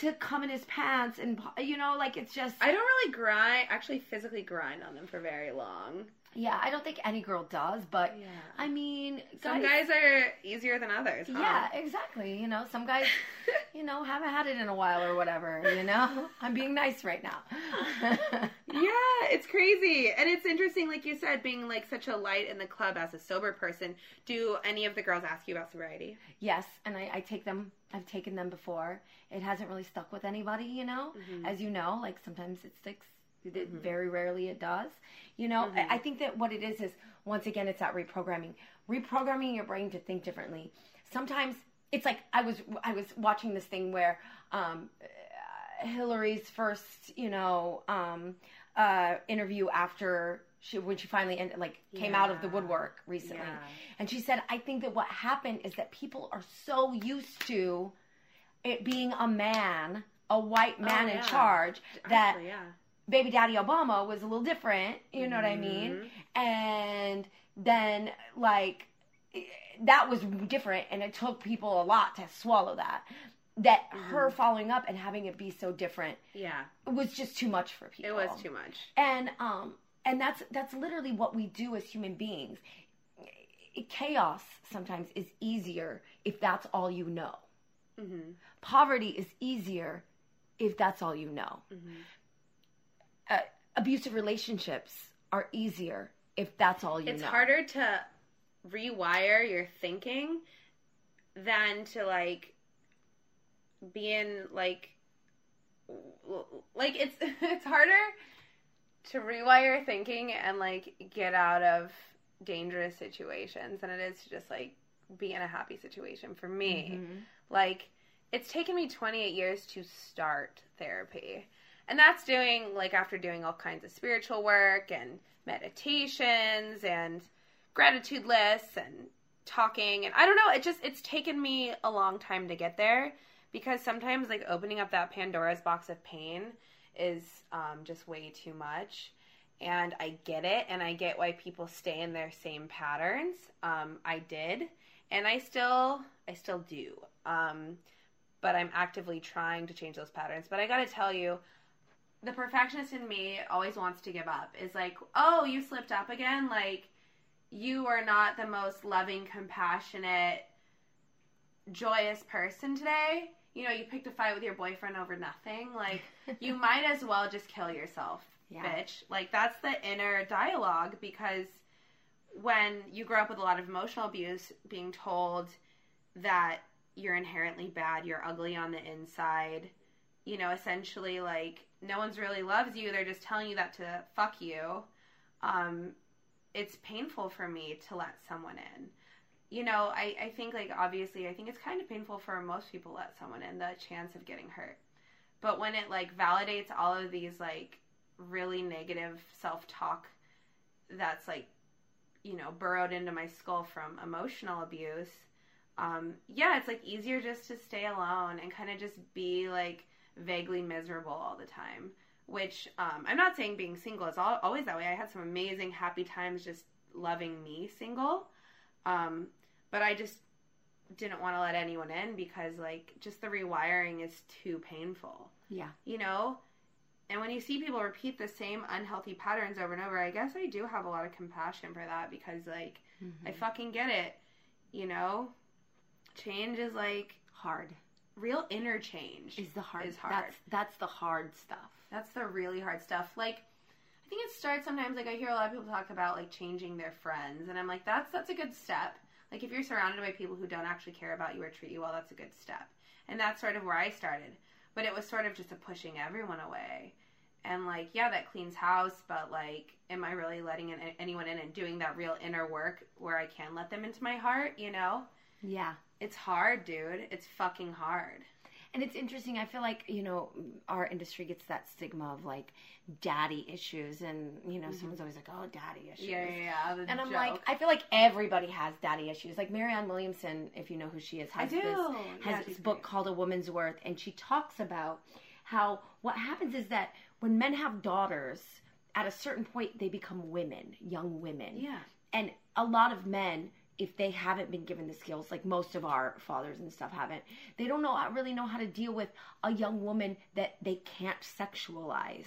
to come in his pants and you know, like it's just I don't really grind, actually physically grind on them for very long. Yeah. I don't think any girl does, but Yeah. I mean, Some guys are easier than others. Huh? Yeah, exactly. You know, some guys, you know, haven't had it in a while or whatever. You know, I'm being nice right now. yeah, it's crazy. And it's interesting, like you said, being like such a light in the club as a sober person. Do any of the girls ask you about sobriety? Yes, and I, I take them. I've taken them before. It hasn't really stuck with anybody, you know. Mm-hmm. As you know, like sometimes it sticks. It, Very rarely it does. You know, Mm-hmm. I, think that what it is is once again it's that reprogramming, reprogramming your brain to think differently. Sometimes it's like I was I was watching this thing where um, Hillary's first, you know, um, uh, interview after she when she finally ended, like came out of the woodwork recently, Yeah. and she said, "I think that what happened is that people are so used to it being a man, a white man in Oh, yeah. charge, that yeah. Baby daddy Obama was a little different, you know what I mean? And then like that was different and it took people a lot to swallow that. That her following up and having it be so different Yeah. was just too much for people. It was too much. And um and that's that's literally what we do as human beings. Chaos sometimes is easier if that's all you know. Mm-hmm. Poverty is easier if that's all you know. Mm-hmm. Uh, abusive relationships are easier if that's all you It's know. harder to rewire your thinking than to like be in like like it's it's harder to rewire thinking and like get out of dangerous situations than it is to just like be in a happy situation for me. Like it's taken me 28 years to start therapy. And that's doing like after doing all kinds of spiritual work and meditations and gratitude lists and talking and I don't know, it just it's taken me a long time to get there because sometimes like opening up that Pandora's box of pain is um, just way too much. And I get it, and I get why people stay in their same patterns. Um, I did, and I still, I still do. Um, but I'm actively trying to change those patterns. But I got to tell you, the perfectionist in me always wants to give up. Is like, oh, you slipped up again. Like, you are not the most loving, compassionate, joyous person today. You know, you picked a fight with your boyfriend over nothing. Like, you might as well just kill yourself, Yeah. bitch. Like, that's the inner dialogue because when you grow up with a lot of emotional abuse, being told that you're inherently bad, you're ugly on the inside, you know, essentially, like, no one's really loves you, they're just telling you that to fuck you. Um, it's painful for me to let someone in you know, I, I think like obviously I think it's kind of painful for most people to let someone in the chance of getting hurt. But when it like validates all of these like really negative self talk that's like, you know, burrowed into my skull from emotional abuse, um, yeah, it's like easier just to stay alone and kind of just be like vaguely miserable all the time. Which um, I'm not saying being single is al- always that way. I had some amazing happy times just loving me single. Um, but I just didn't want to let anyone in because like just the rewiring is too painful, Yeah. you know? And when you see people repeat the same unhealthy patterns over and over, I guess I do have a lot of compassion for that because like I fucking get it, you know? Change is like Hard real interchange is the hard. is hard. That's that's the hard stuff. That's the really hard stuff. Like, I think it starts sometimes. Like, I hear a lot of people talk about like changing their friends, and I'm like, that's that's a good step. Like, if you're surrounded by people who don't actually care about you or treat you well, that's a good step. And that's sort of where I started. But it was sort of just a pushing everyone away. And like, yeah, that cleans house, but like, am I really letting in, anyone in and doing that real inner work where I can let them into my heart? You know, Yeah. It's hard, dude. It's fucking hard. And it's interesting. I feel like you know our industry gets that stigma of like daddy issues, and you know mm-hmm. someone's always like, "Oh, daddy issues." Yeah, yeah, yeah. And I'm joke. like, I feel like everybody has daddy issues. Like Marianne Williamson, if you know who she is, has do. this has she's this book great. called A Woman's Worth, and she talks about how what happens is that when men have daughters, at a certain point they become women, young women. yeah. And a lot of men, if they haven't been given the skills, like most of our fathers and stuff haven't, they don't know really know how to deal with a young woman that they can't sexualize.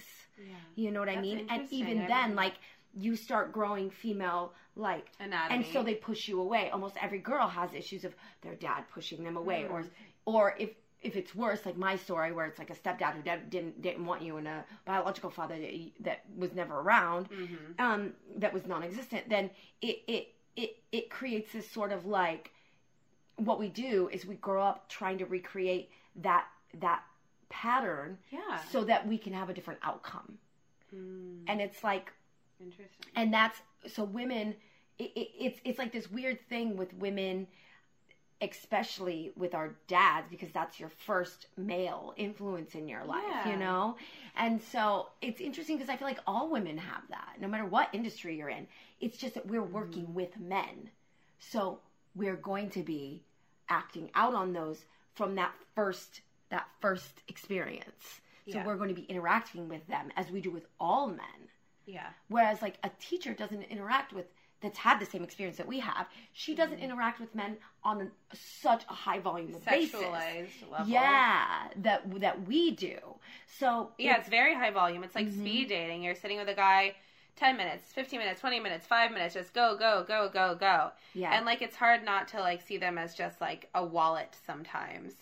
You know what I mean? And even then, like you start growing female like Anatomy. and so they push you away. Almost every girl has issues of their dad pushing them away, or Mm. or if if it's worse, like my story, where it's like a stepdad who did, didn't didn't want you and a biological father that, that was never around, um, that was non-existent, then it it it it creates this sort of like what we do is we grow up trying to recreate that that pattern Yeah. so that we can have a different outcome. Hmm. And it's like Interesting. and that's so women it, it, it's it's like this weird thing with women especially with our dads because that's your first male influence in your life Yeah. you know and so it's interesting because i feel like all women have that no matter what industry you're in it's just that we're working Mm-hmm. with men so we're going to be acting out on those from that first that first experience so Yeah. we're going to be interacting with them as we do with all men Yeah. Whereas like a teacher doesn't interact with that's had the same experience that we have. She Mm-hmm. doesn't interact with men on a, such a high volume of basis. Sexualized level. Yeah, that that we do. So Yeah, it's very high volume. It's like Mm-hmm. speed dating. You're sitting with a guy 10 minutes, 15 minutes, 20 minutes, 5 minutes, just go, go, go, go, go. Yeah. And like it's hard not to like see them as just like a wallet sometimes.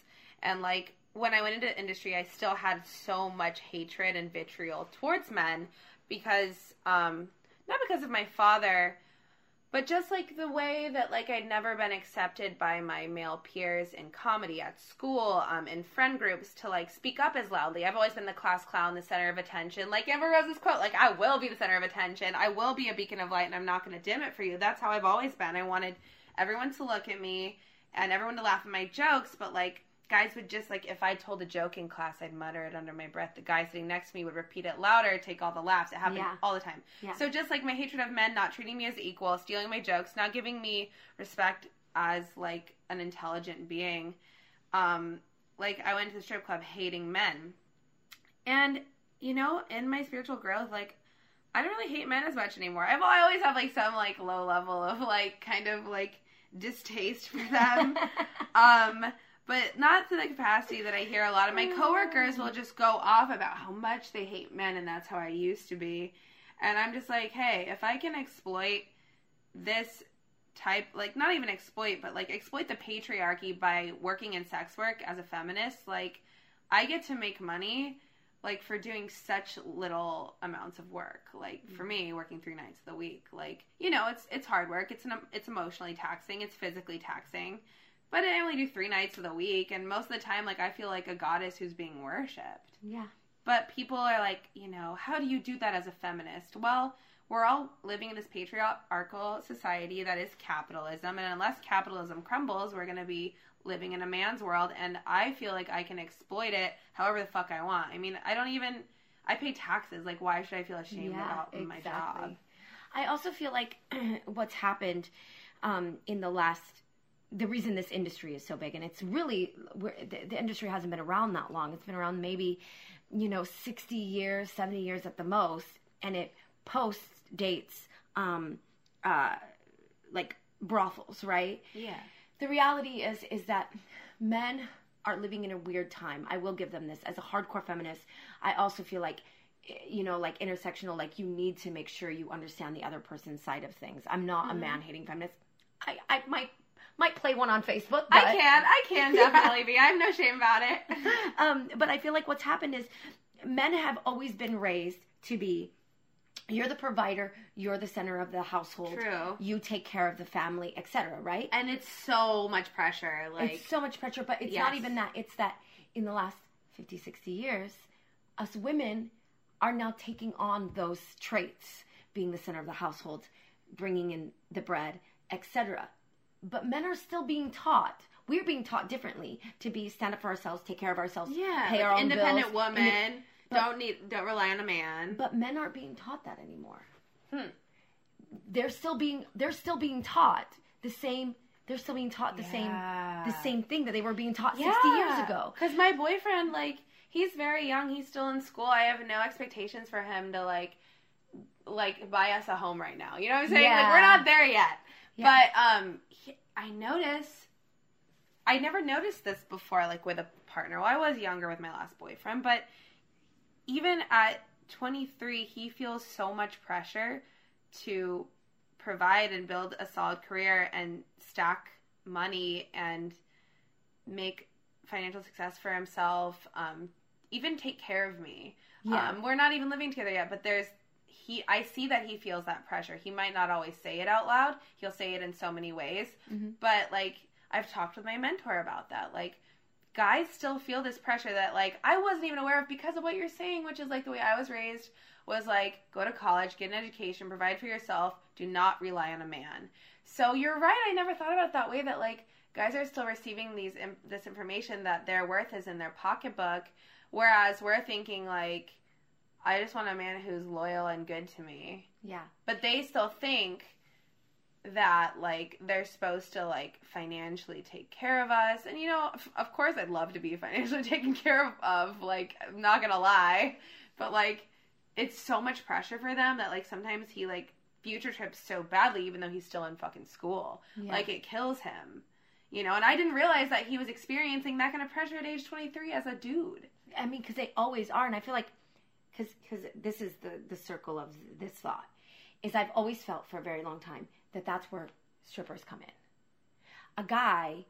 And like when I went into the industry, I still had so much hatred and vitriol towards men because um not because of my father, but just like the way that like I'd never been accepted by my male peers in comedy at school, um, in friend groups to like speak up as loudly. I've always been the class clown, the center of attention. Like Amber Rose's quote, like I will be the center of attention. I will be a beacon of light, and I'm not going to dim it for you. That's how I've always been. I wanted everyone to look at me and everyone to laugh at my jokes, but like guys would just like if I told a joke in class, I'd mutter it under my breath. The guy sitting next to me would repeat it louder, take all the laughs. It happened Yeah. all the time. Yeah. So just like my hatred of men not treating me as equal, stealing my jokes, not giving me respect as like an intelligent being. Um, like I went to the strip club hating men. And, you know, in my spiritual growth, like I don't really hate men as much anymore. I've I always have like some like low level of like kind of like distaste for them. um but not to the capacity that I hear a lot of my coworkers will just go off about how much they hate men and that's how I used to be. And I'm just like, hey, if I can exploit this type like not even exploit, but like exploit the patriarchy by working in sex work as a feminist, like I get to make money like for doing such little amounts of work. Like for me working three nights of the week like you know it's it's hard work. It's an it's emotionally taxing. It's physically taxing but i only do three nights of the week and most of the time like i feel like a goddess who's being worshipped yeah. but people are like, you know, how do you do that as a feminist? Well, we're all living in this patriarchal society that is capitalism, and unless capitalism crumbles, we're going to be living in a man's world, and I feel like I can exploit it however the fuck I want. I mean, I don't even. I pay taxes. Like, why should I feel ashamed about my job? I also feel like what's happened um, in the last, the reason this industry is so big, and it's really we're, the, the industry hasn't been around that long. It's been around maybe, you know, sixty years, seventy years at the most, and it post dates, um, uh, like brothels, right? Yeah. the reality is is that men are living in a weird time. I will give them this as a hardcore feminist. I also feel like you know, like intersectional, like you need to make sure you understand the other person's side of things. I'm not a man hating feminist. I, I might might play one on Facebook. But, I can. I can definitely be. I have no shame about it. um, but I feel like what's happened is men have always been raised to be you're the provider, you're the center of the household. True. You take care of the family, etc. Right? and it's so much pressure. Like, it's so much pressure, but it's not even that. It's that in the last 50, 60 years, us women are now taking on those traits, being the center of the household, bringing in the bread, etc. But men are still being taught. We're being taught differently to be stand up for ourselves, take care of ourselves, yeah, pay like our own independent bills. woman. But- don't need. Don't rely on a man. but men aren't being taught that anymore. Hmm. They're still being they're still being taught the same. They're still being taught the same the same thing that they were being taught 60 years ago. Because my boyfriend, like, he's very young. He's still in school. I have no expectations for him to like, like buy us a home right now. You know what I'm saying? Like, we're not there yet. Yeah. But um, he, I notice. I never noticed this before, like with a partner. Well, I was younger with my last boyfriend, but even at 23, he feels so much pressure to provide and build a solid career and stack money and make financial success for himself, um, even take care of me. Yeah. Um, we're not even living together yet, but there's he I see that he feels that pressure. He might not always say it out loud. He'll say it in so many ways. Mm-hmm. But like I've talked with my mentor about that. Like guys still feel this pressure that like I wasn't even aware of because of what you're saying, which is like the way I was raised was like go to college, get an education, provide for yourself, do not rely on a man. So you're right. I never thought about it that way that like guys are still receiving these this information that their worth is in their pocketbook whereas we're thinking like I just want a man who's loyal and good to me. Yeah. But they still think that like they're supposed to like financially take care of us and you know of, of course i'd love to be financially taken care of, of like i'm not gonna lie but like it's so much pressure for them that like sometimes he like future trips so badly even though he's still in fucking school Yeah. like it kills him you know and i didn't realize that he was experiencing that kind of pressure at age 23 as a dude I mean, because they always are, and I feel like, because because this is the the circle of this thought, is I've always felt for a very long time that that's where strippers come in. A guy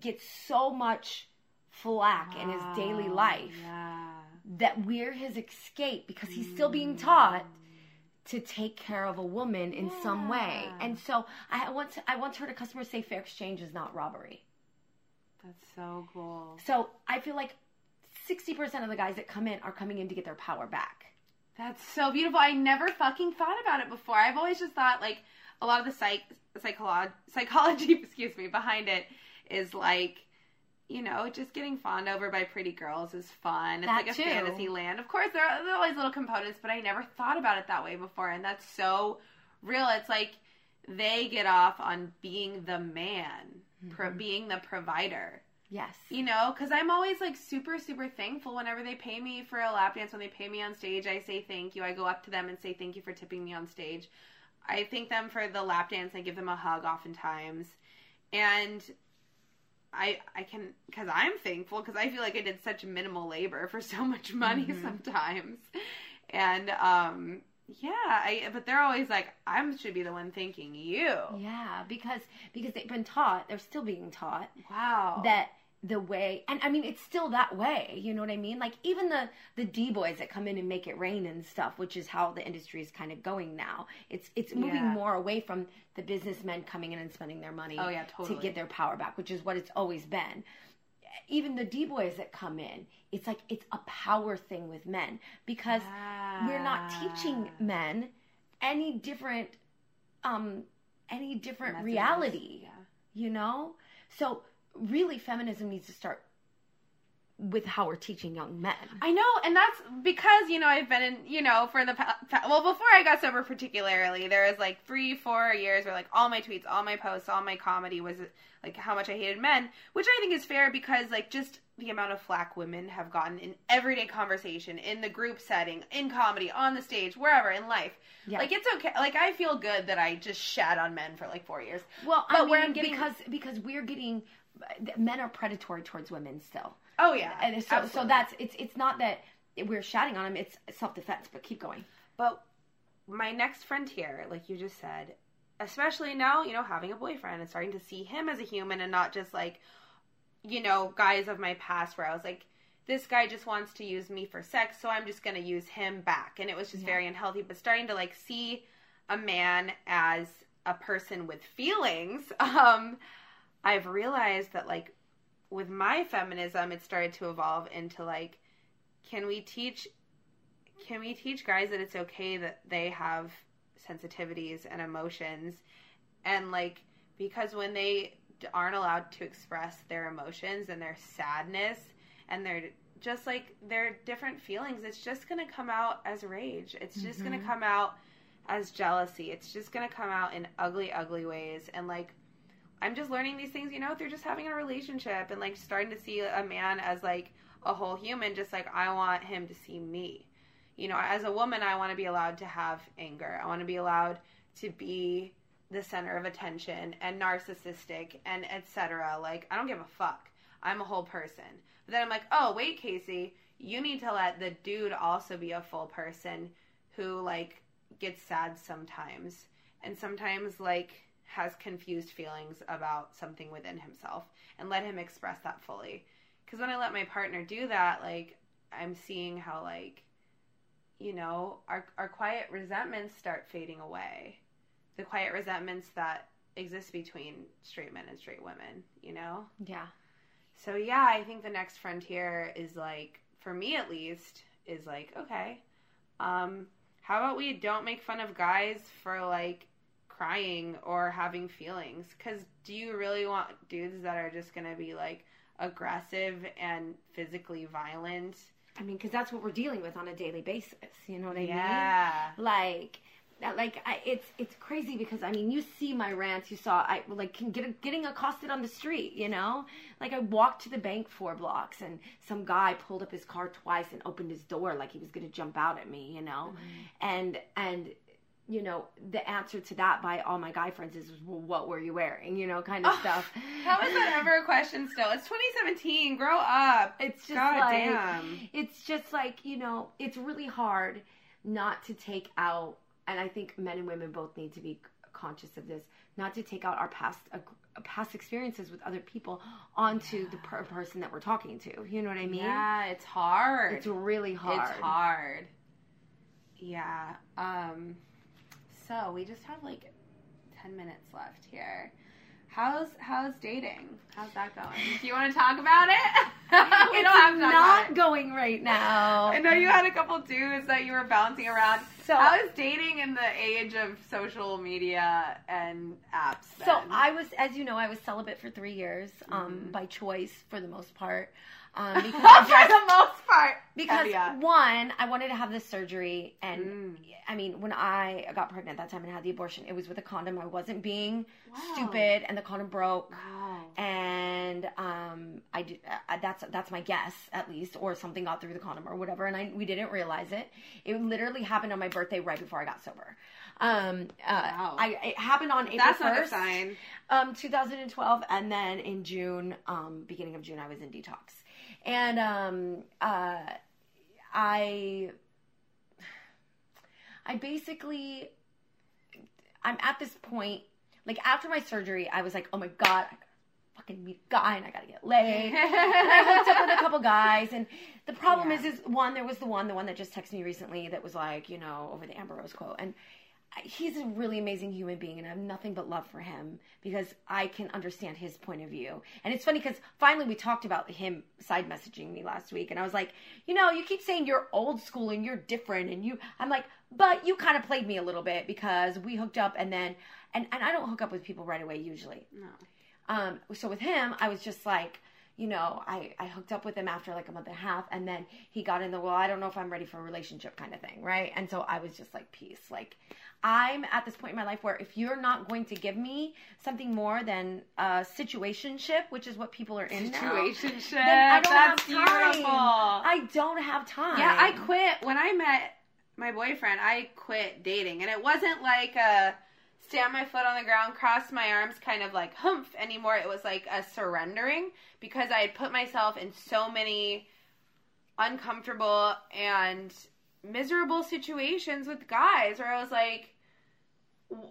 gets so much flack in his daily ah, life yeah that we're his escape because he's still being mm. taught to take care of a woman in some way. And so I once I once heard a customer say fair exchange is not robbery. that's so cool So I feel like 60% of the guys that come in are coming in to get their power back. That's so beautiful. I never fucking thought about it before. I've always just thought like a lot of the psych psycholo- psychology, excuse me, behind it is like you know, just getting fawned over by pretty girls is fun. It's That like a too. fantasy land. Of course, there are, there are always little components, but I never thought about it that way before, and that's so real. It's like they get off on being the man, pro- mm-hmm. being the provider Yes. you know because i'm always like super super thankful whenever they pay me for a lap dance when they pay me on stage i say thank you. I go up to them and say thank you for tipping me on stage. I thank them for the lap dance. I give them a hug oftentimes. And i i can because i'm thankful because i feel like i did such minimal labor for so much money sometimes. And um yeah i but they're always like i should be the one thanking you. Yeah, because because they've been taught, they're still being taught wow. that the way and I mean it's still that way, you know what I mean? Like even the the D boys that come in and make it rain and stuff, which is how the industry is kind of going now. It's it's moving Yeah. more away from the businessmen coming in and spending their money Oh, yeah, to get their power back, which is what it's always been. Even the D boys that come in, it's like it's a power thing with men because we're not teaching men any different um any different Messages. reality Yeah. you know so really feminism needs to start with how we're teaching young men I know, and that's because you know I've been in you know for the pa- pa- well before I got sober particularly there was like three four years where like all my tweets, all my posts, all my comedy was like how much I hated men, which I think is fair because like just the amount of flack women have gotten in everyday conversation, in the group setting, in comedy, on the stage, wherever in life. Yeah. Like it's okay. Like I feel good that I just shat on men for like four years. well But I where mean, I'm getting- because because we're getting men are predatory towards women still Oh yeah, and so so that's it's it's not that we're shouting on them it's self-defense but keep going But my next frontier, like you just said, especially now, you know, having a boyfriend and starting to see him as a human and not just like, you know, guys of my past where I was like, this guy just wants to use me for sex, so I'm just going to use him back. And it was just Yeah. very unhealthy. But starting to like see a man as a person with feelings, um, I've realized that like with my feminism, it started to evolve into like, can we teach can we teach guys that it's okay that they have sensitivities and emotions? And like because when they aren't allowed to express their emotions and their sadness and their just like their different feelings it's just going to come out as rage. It's just going to mm-hmm. come out as jealousy. It's just going to come out in ugly ugly ways. And like i'm just learning these things you know through just having a relationship and like starting to see a man as like a whole human just like i want him to see me. You know as a woman i want to be allowed to have anger. I want to be allowed to be the center of attention and narcissistic and etc like i don't give a fuck. I'm a whole person. But then i'm like oh wait casey you need to let the dude also be a full person who like gets sad sometimes. And sometimes like has confused feelings about something within himself and let him express that fully. Because when I let my partner do that, like I'm seeing how like you know our our quiet resentments start fading away. The quiet resentments that exist between straight men and straight women, you know? Yeah. So yeah, I think the next frontier is like for me at least is like okay, um, how about we don't make fun of guys for like crying or having feelings? Because do you really want dudes that are just gonna be like aggressive and physically violent? I mean, because that's what we're dealing with on a daily basis. You know what I Yeah. mean? Like, that- like I, it's it's crazy because I mean, you see my rants. You saw I like can get getting accosted on the street. You know, like I walked to the bank four blocks and some guy pulled up his car twice and opened his door like he was gonna jump out at me. You know, mm-hmm. and and you know the answer to that by all my guy friends is well, what were you wearing? You know, kind of stuff. How is that ever a question still? It's 2017. Grow up. It's just God like damn. it's just like you know it's really hard not to take out and i think men and women both need to be conscious of this not to take out our past uh, past experiences with other people onto the per- person that we're talking to you know what i mean Yeah, it's hard. it's really hard It's hard. Yeah. Um so we just have like 10 minutes left here. How's how's dating? How's that going? Do you want to talk about it? we it's don't have not it. going right now I know you had a couple dudes that you were bouncing around. So- how is dating in the age of social media and apps? So? I was, as you know, I was celibate for three years, um, Mm-hmm. by choice for the most part. Um, because for the most part. because one, I wanted to have this surgery, and Mm. I mean, when I got pregnant that time and had the abortion, it was with a condom. I wasn't being Wow. stupid, and the condom broke. Wow. And um, I did, uh, that's that's my guess at least, or something got through the condom or whatever, and I we didn't realize it. It literally happened on my birthday right before I got sober. Um, uh, Wow. I it happened on April That's 1st, sign. um, 2012, and then in June, um, beginning of June, I was in detox, and um, uh, I, I basically, I'm at this point, like after my surgery, I was like, oh my god, I gotta fucking meet a guy, and I gotta get laid. and I hooked up with a couple guys, and the problem Yeah. is, is one, there was the one, the one that just texted me recently that was like, you know, over the Amber Rose quote, and he's a really amazing human being and I have nothing but love for him because I can understand his point of view. And it's funny because finally we talked about him side messaging me last week and I was like, you know, you keep saying you're old school and you're different and you I'm like, but you kind of played me a little bit because we hooked up and then and, and I don't hook up with people right away usually. No. Um, so with him, I was just like, you know, I, I hooked up with him after like a month and a half, and then he got in the well, I don't know if I'm ready for a relationship kind of thing, right? And so I was just like, peace. Like, I'm at this point in my life where if you're not going to give me something more than a situationship, which is what people are in now, Situationship. then I don't That's have time. beautiful. I don't have time. Yeah, I quit when I met my boyfriend. I quit dating, and it wasn't like a stand my foot on the ground, cross my arms, kind of like humph anymore. It was like a surrendering because I had put myself in so many uncomfortable and miserable situations with guys where I was like.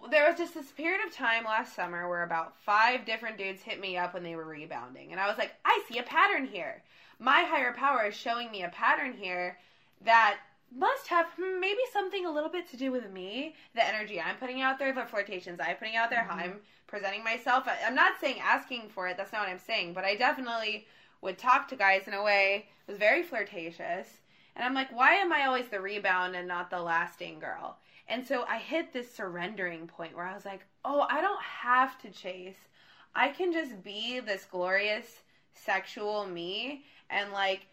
There was just this period of time last summer where about five different dudes hit me up when they were rebounding. And I was like, I see a pattern here. My higher power is showing me a pattern here that must have hmm, maybe something a little bit to do with me, the energy I'm putting out there, the flirtations I'm putting out there, how I'm presenting myself. I'm not saying asking for it, that's not what I'm saying, but I definitely would talk to guys in a way that was very flirtatious. And I'm like, why am I always the rebound and not the lasting girl? And so I hit this surrendering point where I was like, oh, I don't have to chase. I can just be this glorious sexual me and like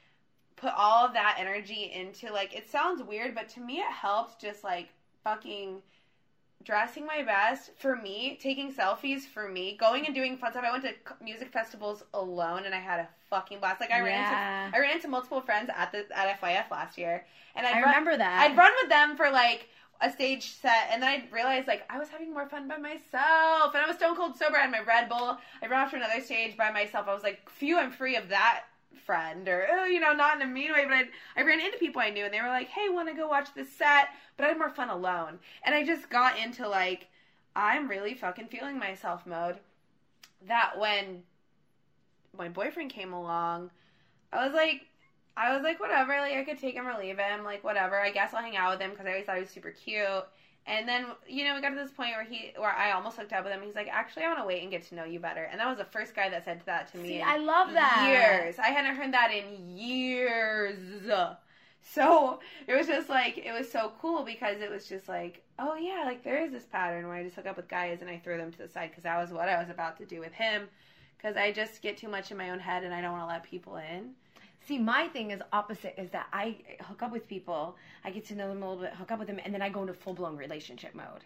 put all of that energy into like it sounds weird but to me it helped just like fucking dressing my best for me taking selfies for me going and doing fun stuff i went to music festivals alone and i had a fucking blast like i ran Yeah. into i ran into multiple friends at the at fyf last year and I I'd run- remember that. i'd run with them for like a stage set and then i realized like i was having more fun by myself and i was stone cold sober. I had my red bull. I ran off to another stage by myself. I was like phew i'm free of that friend or oh, you know not in a mean way but I'd, i ran into people i knew and they were like hey want to go watch this set? But i had more fun alone. And i just got into like I'm really fucking feeling myself mode. That when my boyfriend came along, I was like, I was like, whatever, like I could take him or leave him, like whatever. I guess I'll hang out with him because I always thought he was super cute. And then, you know, we got to this point where he, where I almost hooked up with him. He's like, actually, I want to wait and get to know you better. And that was the first guy that said that to me. See, I love that. Years. I hadn't heard that in years. So it was just like, it was so cool because it was just like, oh yeah, like there is this pattern where I just hook up with guys and I throw them to the side because that was what I was about to do with him. Because I just get too much in my own head and I don't want to let people in. See, my thing is opposite is that I hook up with people, I get to know them a little bit, hook up with them, and then I go into full blown relationship mode.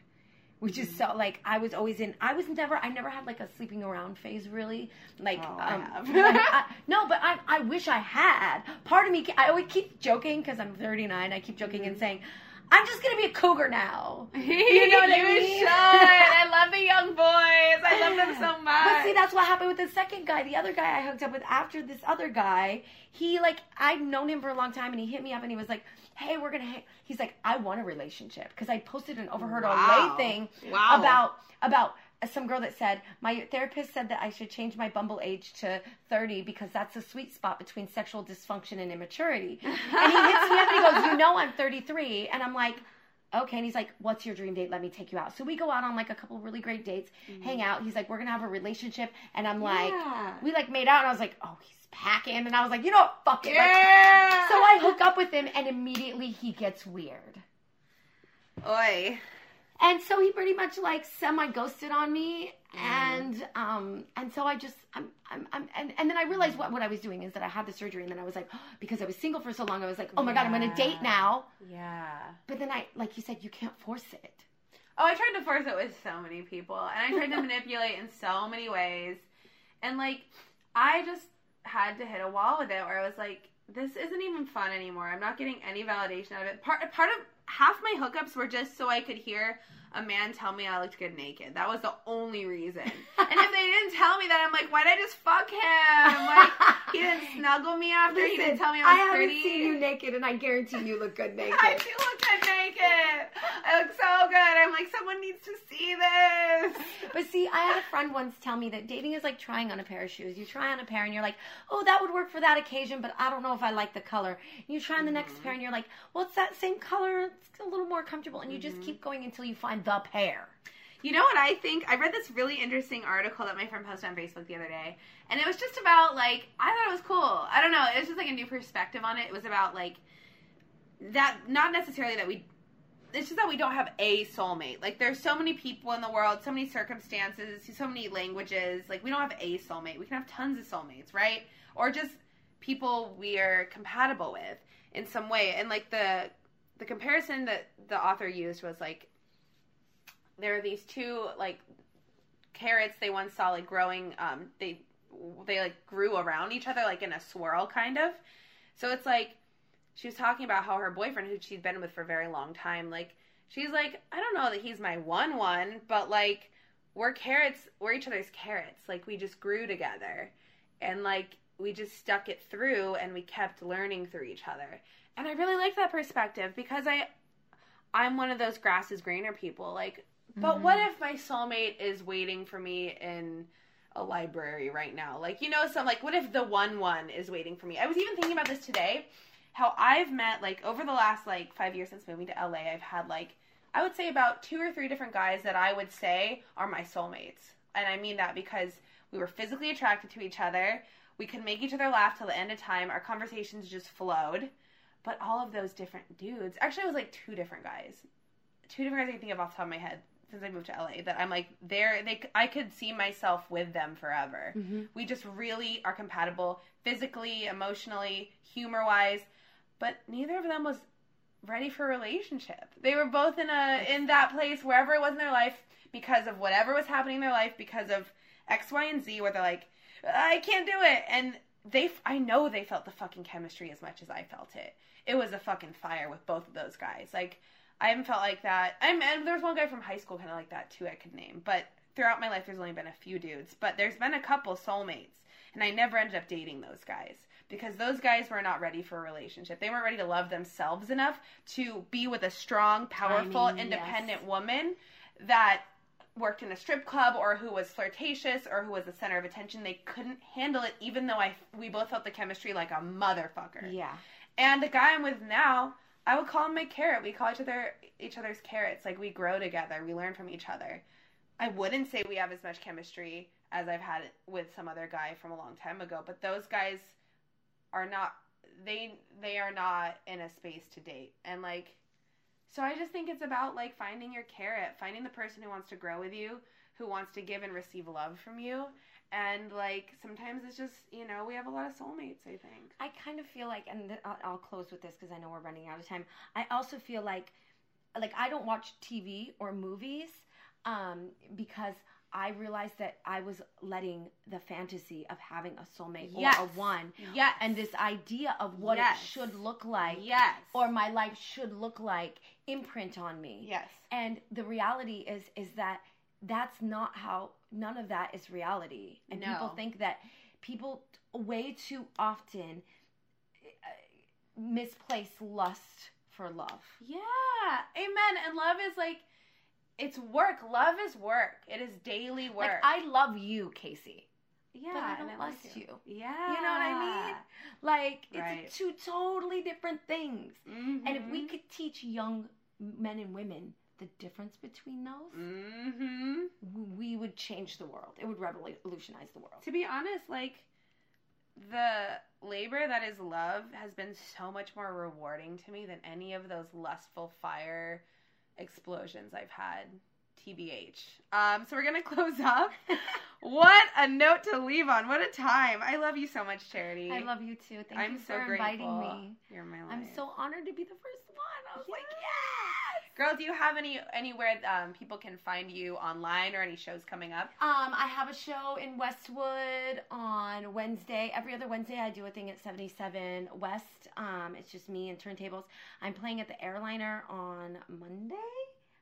Which is so like I was always in. I was never. I never had like a sleeping around phase really. Like, Oh, I um, I- no, but I I wish I had. Part of me, I always keep joking because I'm 39. I keep joking and saying, I'm just gonna be a cougar now. You know what I mean? should. I love the young boys. I love them so much. But see, that's what happened with the second guy. The other guy I hooked up with after this other guy, he like I'd known him for a long time, and he hit me up and he was like, "Hey, we're gonna." Hang. He's like, "I want a relationship," because I posted an overheard Wow. all late thing Wow. about about some girl that said my therapist said that I should change my Bumble age to 30 because that's the sweet spot between sexual dysfunction and immaturity. And he hits me up and he goes, "You know I'm 33," and I'm like. Okay, and he's like, "What's your dream date? Let me take you out." So we go out on like a couple really great dates, mm-hmm. hang out. He's like, "We're gonna have a relationship," and I'm like, Yeah. we like made out, and I was like, "Oh, he's packing," and I was like, "You know what? Fuck it." Like, Yeah. so I hook up with him, and immediately he gets weird. Oi. And so he pretty much like semi ghosted on me, and um, and so I just I'm I'm, I'm and, and then I realized what what I was doing is that I had the surgery, and then I was like, because I was single for so long, I was like, oh my god, I'm gonna date now. Yeah. But then I, like you said, you can't force it. Oh, I tried to force it with so many people, and I tried to manipulate in so many ways, and like I just had to hit a wall with it, where I was like, "This isn't even fun anymore. I'm not getting any validation out of it." Part part of half my hookups were just so I could hear a man tell me I looked good naked. That was the only reason. and if they didn't tell me that, I'm like, "Why'd I just fuck him?" Like he didn't snuggle me after. he didn't tell me I was haven't pretty. seen you naked, and I guarantee you look good naked. I do look good naked. I look so good. I'm like, someone needs to see this. But see, I had a friend once tell me that dating is like trying on a pair of shoes. You try on a pair and you're like, oh, that would work for that occasion, but I don't know if I like the color. You try on the next mm-hmm. pair and you're like, well, it's that same color. It's a little more comfortable. And you just mm-hmm. keep going until you find the pair. You know what I think? I read this really interesting article that my friend posted on Facebook the other day, and it was just about like I thought it was cool. I don't know. It was just like a new perspective on it. It was about like that, not necessarily that we. It's just that we don't have a soulmate. Like there's so many people in the world, so many circumstances, so many languages. Like we don't have a soulmate. We can have tons of soulmates, right? Or just people we are compatible with in some way. And like the the comparison that the author used was like there are these two like carrots they once saw like growing um they they like grew around each other like in a swirl kind of. So it's like she was talking about how her boyfriend who she'd been with for a very long time like she's like i don't know that he's my one one but like we're carrots we're each other's carrots. Like we just grew together. And like we just stuck it through and we kept learning through each other. And i really like that perspective because i i'm one of those grass is greener people. Like but what mm-hmm. if my soulmate is waiting for me in a library right now? Like, you know, some like what if the one one is waiting for me? I was even thinking about this today, how I've met like over the last like 5 years since moving to LA, I've had like I would say about two or three different guys that I would say are my soulmates. And I mean that because we were physically attracted to each other. We could make each other laugh till the end of time. Our conversations just flowed. But all of those different dudes, actually, it was like two different guys. Two different guys I can think of off the top of my head since I moved to LA that I'm like they're they I could see myself with them forever. Mm-hmm. We just really are compatible physically, emotionally, humor wise, but neither of them was ready for a relationship. They were both in a in that place wherever it was in their life because of whatever was happening in their life because of X, Y, and Z where they're like, I can't do it and they I know they felt the fucking chemistry as much as I felt it. It was a fucking fire with both of those guys. Like I haven't felt like that. I'm, and there's one guy from high school kind of like that too. I could name, but throughout my life, there's only been a few dudes. But there's been a couple soulmates, and I never ended up dating those guys because those guys were not ready for a relationship. They weren't ready to love themselves enough to be with a strong, powerful, Timing, yes. independent woman that worked in a strip club or who was flirtatious or who was the center of attention. They couldn't handle it, even though I we both felt the chemistry like a motherfucker. Yeah. And the guy I'm with now, I would call him my carrot. We call each other each other's carrots. Like we grow together. We learn from each other. I wouldn't say we have as much chemistry as I've had with some other guy from a long time ago, but those guys are not they they are not in a space to date. And like so I just think it's about like finding your carrot, finding the person who wants to grow with you, who wants to give and receive love from you. And like sometimes it's just, you know, we have a lot of soulmates, I think. I kind of feel like, and th- I'll, I'll close with this because I know we're running out of time. I also feel like, like I don't watch TV or movies um, because I realized that I was letting the fantasy of having a soulmate Yes. or a one, Yes. and this idea of what Yes. it should look like, Yes. or my life should look like, imprint on me. Yes. And the reality is, is that that's not how. None of that is reality, and No. people think that people way too often uh, misplace lust for love. Yeah. Amen. And love is like it's work. Love is work. It is daily work. Like I love you, Casey. yeah, but I and don't like lust you. Yeah. You know what I mean? Like Right. it's two totally different things. And if we Mhm. could teach young men and women the difference between those, Mhm. we would change the world. It would revolutionize the world. To be honest, like the labor that is love has been so much more rewarding to me than any of those lustful fire explosions I've had. TBH. Um, so we're gonna close up. what a note to leave on. What a time. I love you so much, Charity. I love you too. Thank I'm you so for grateful. inviting me. You're my life. I'm so honored to be the first one. I was like, Yes. Girl, do you have any anywhere um, people can find you online or any shows coming up? Um, I have a show in Westwood on Wednesday. Every other Wednesday, I do a thing at 77 West. Um, it's just me and turntables. I'm playing at the Airliner on Monday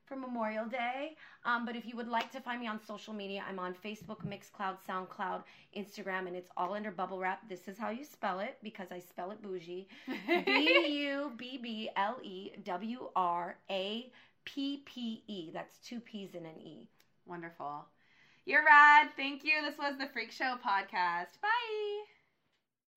for Memorial Day. Um, but if you would like to find me on social media, I'm on Facebook, Mixcloud, SoundCloud, Instagram, and it's all under Bubblewrappe. This is how you spell it because I spell it bougie. B U B B L E W R A P P E. That's two P's and an E. Wonderful. You're rad. Thank you. This was the FREEk Show podcast. Bye.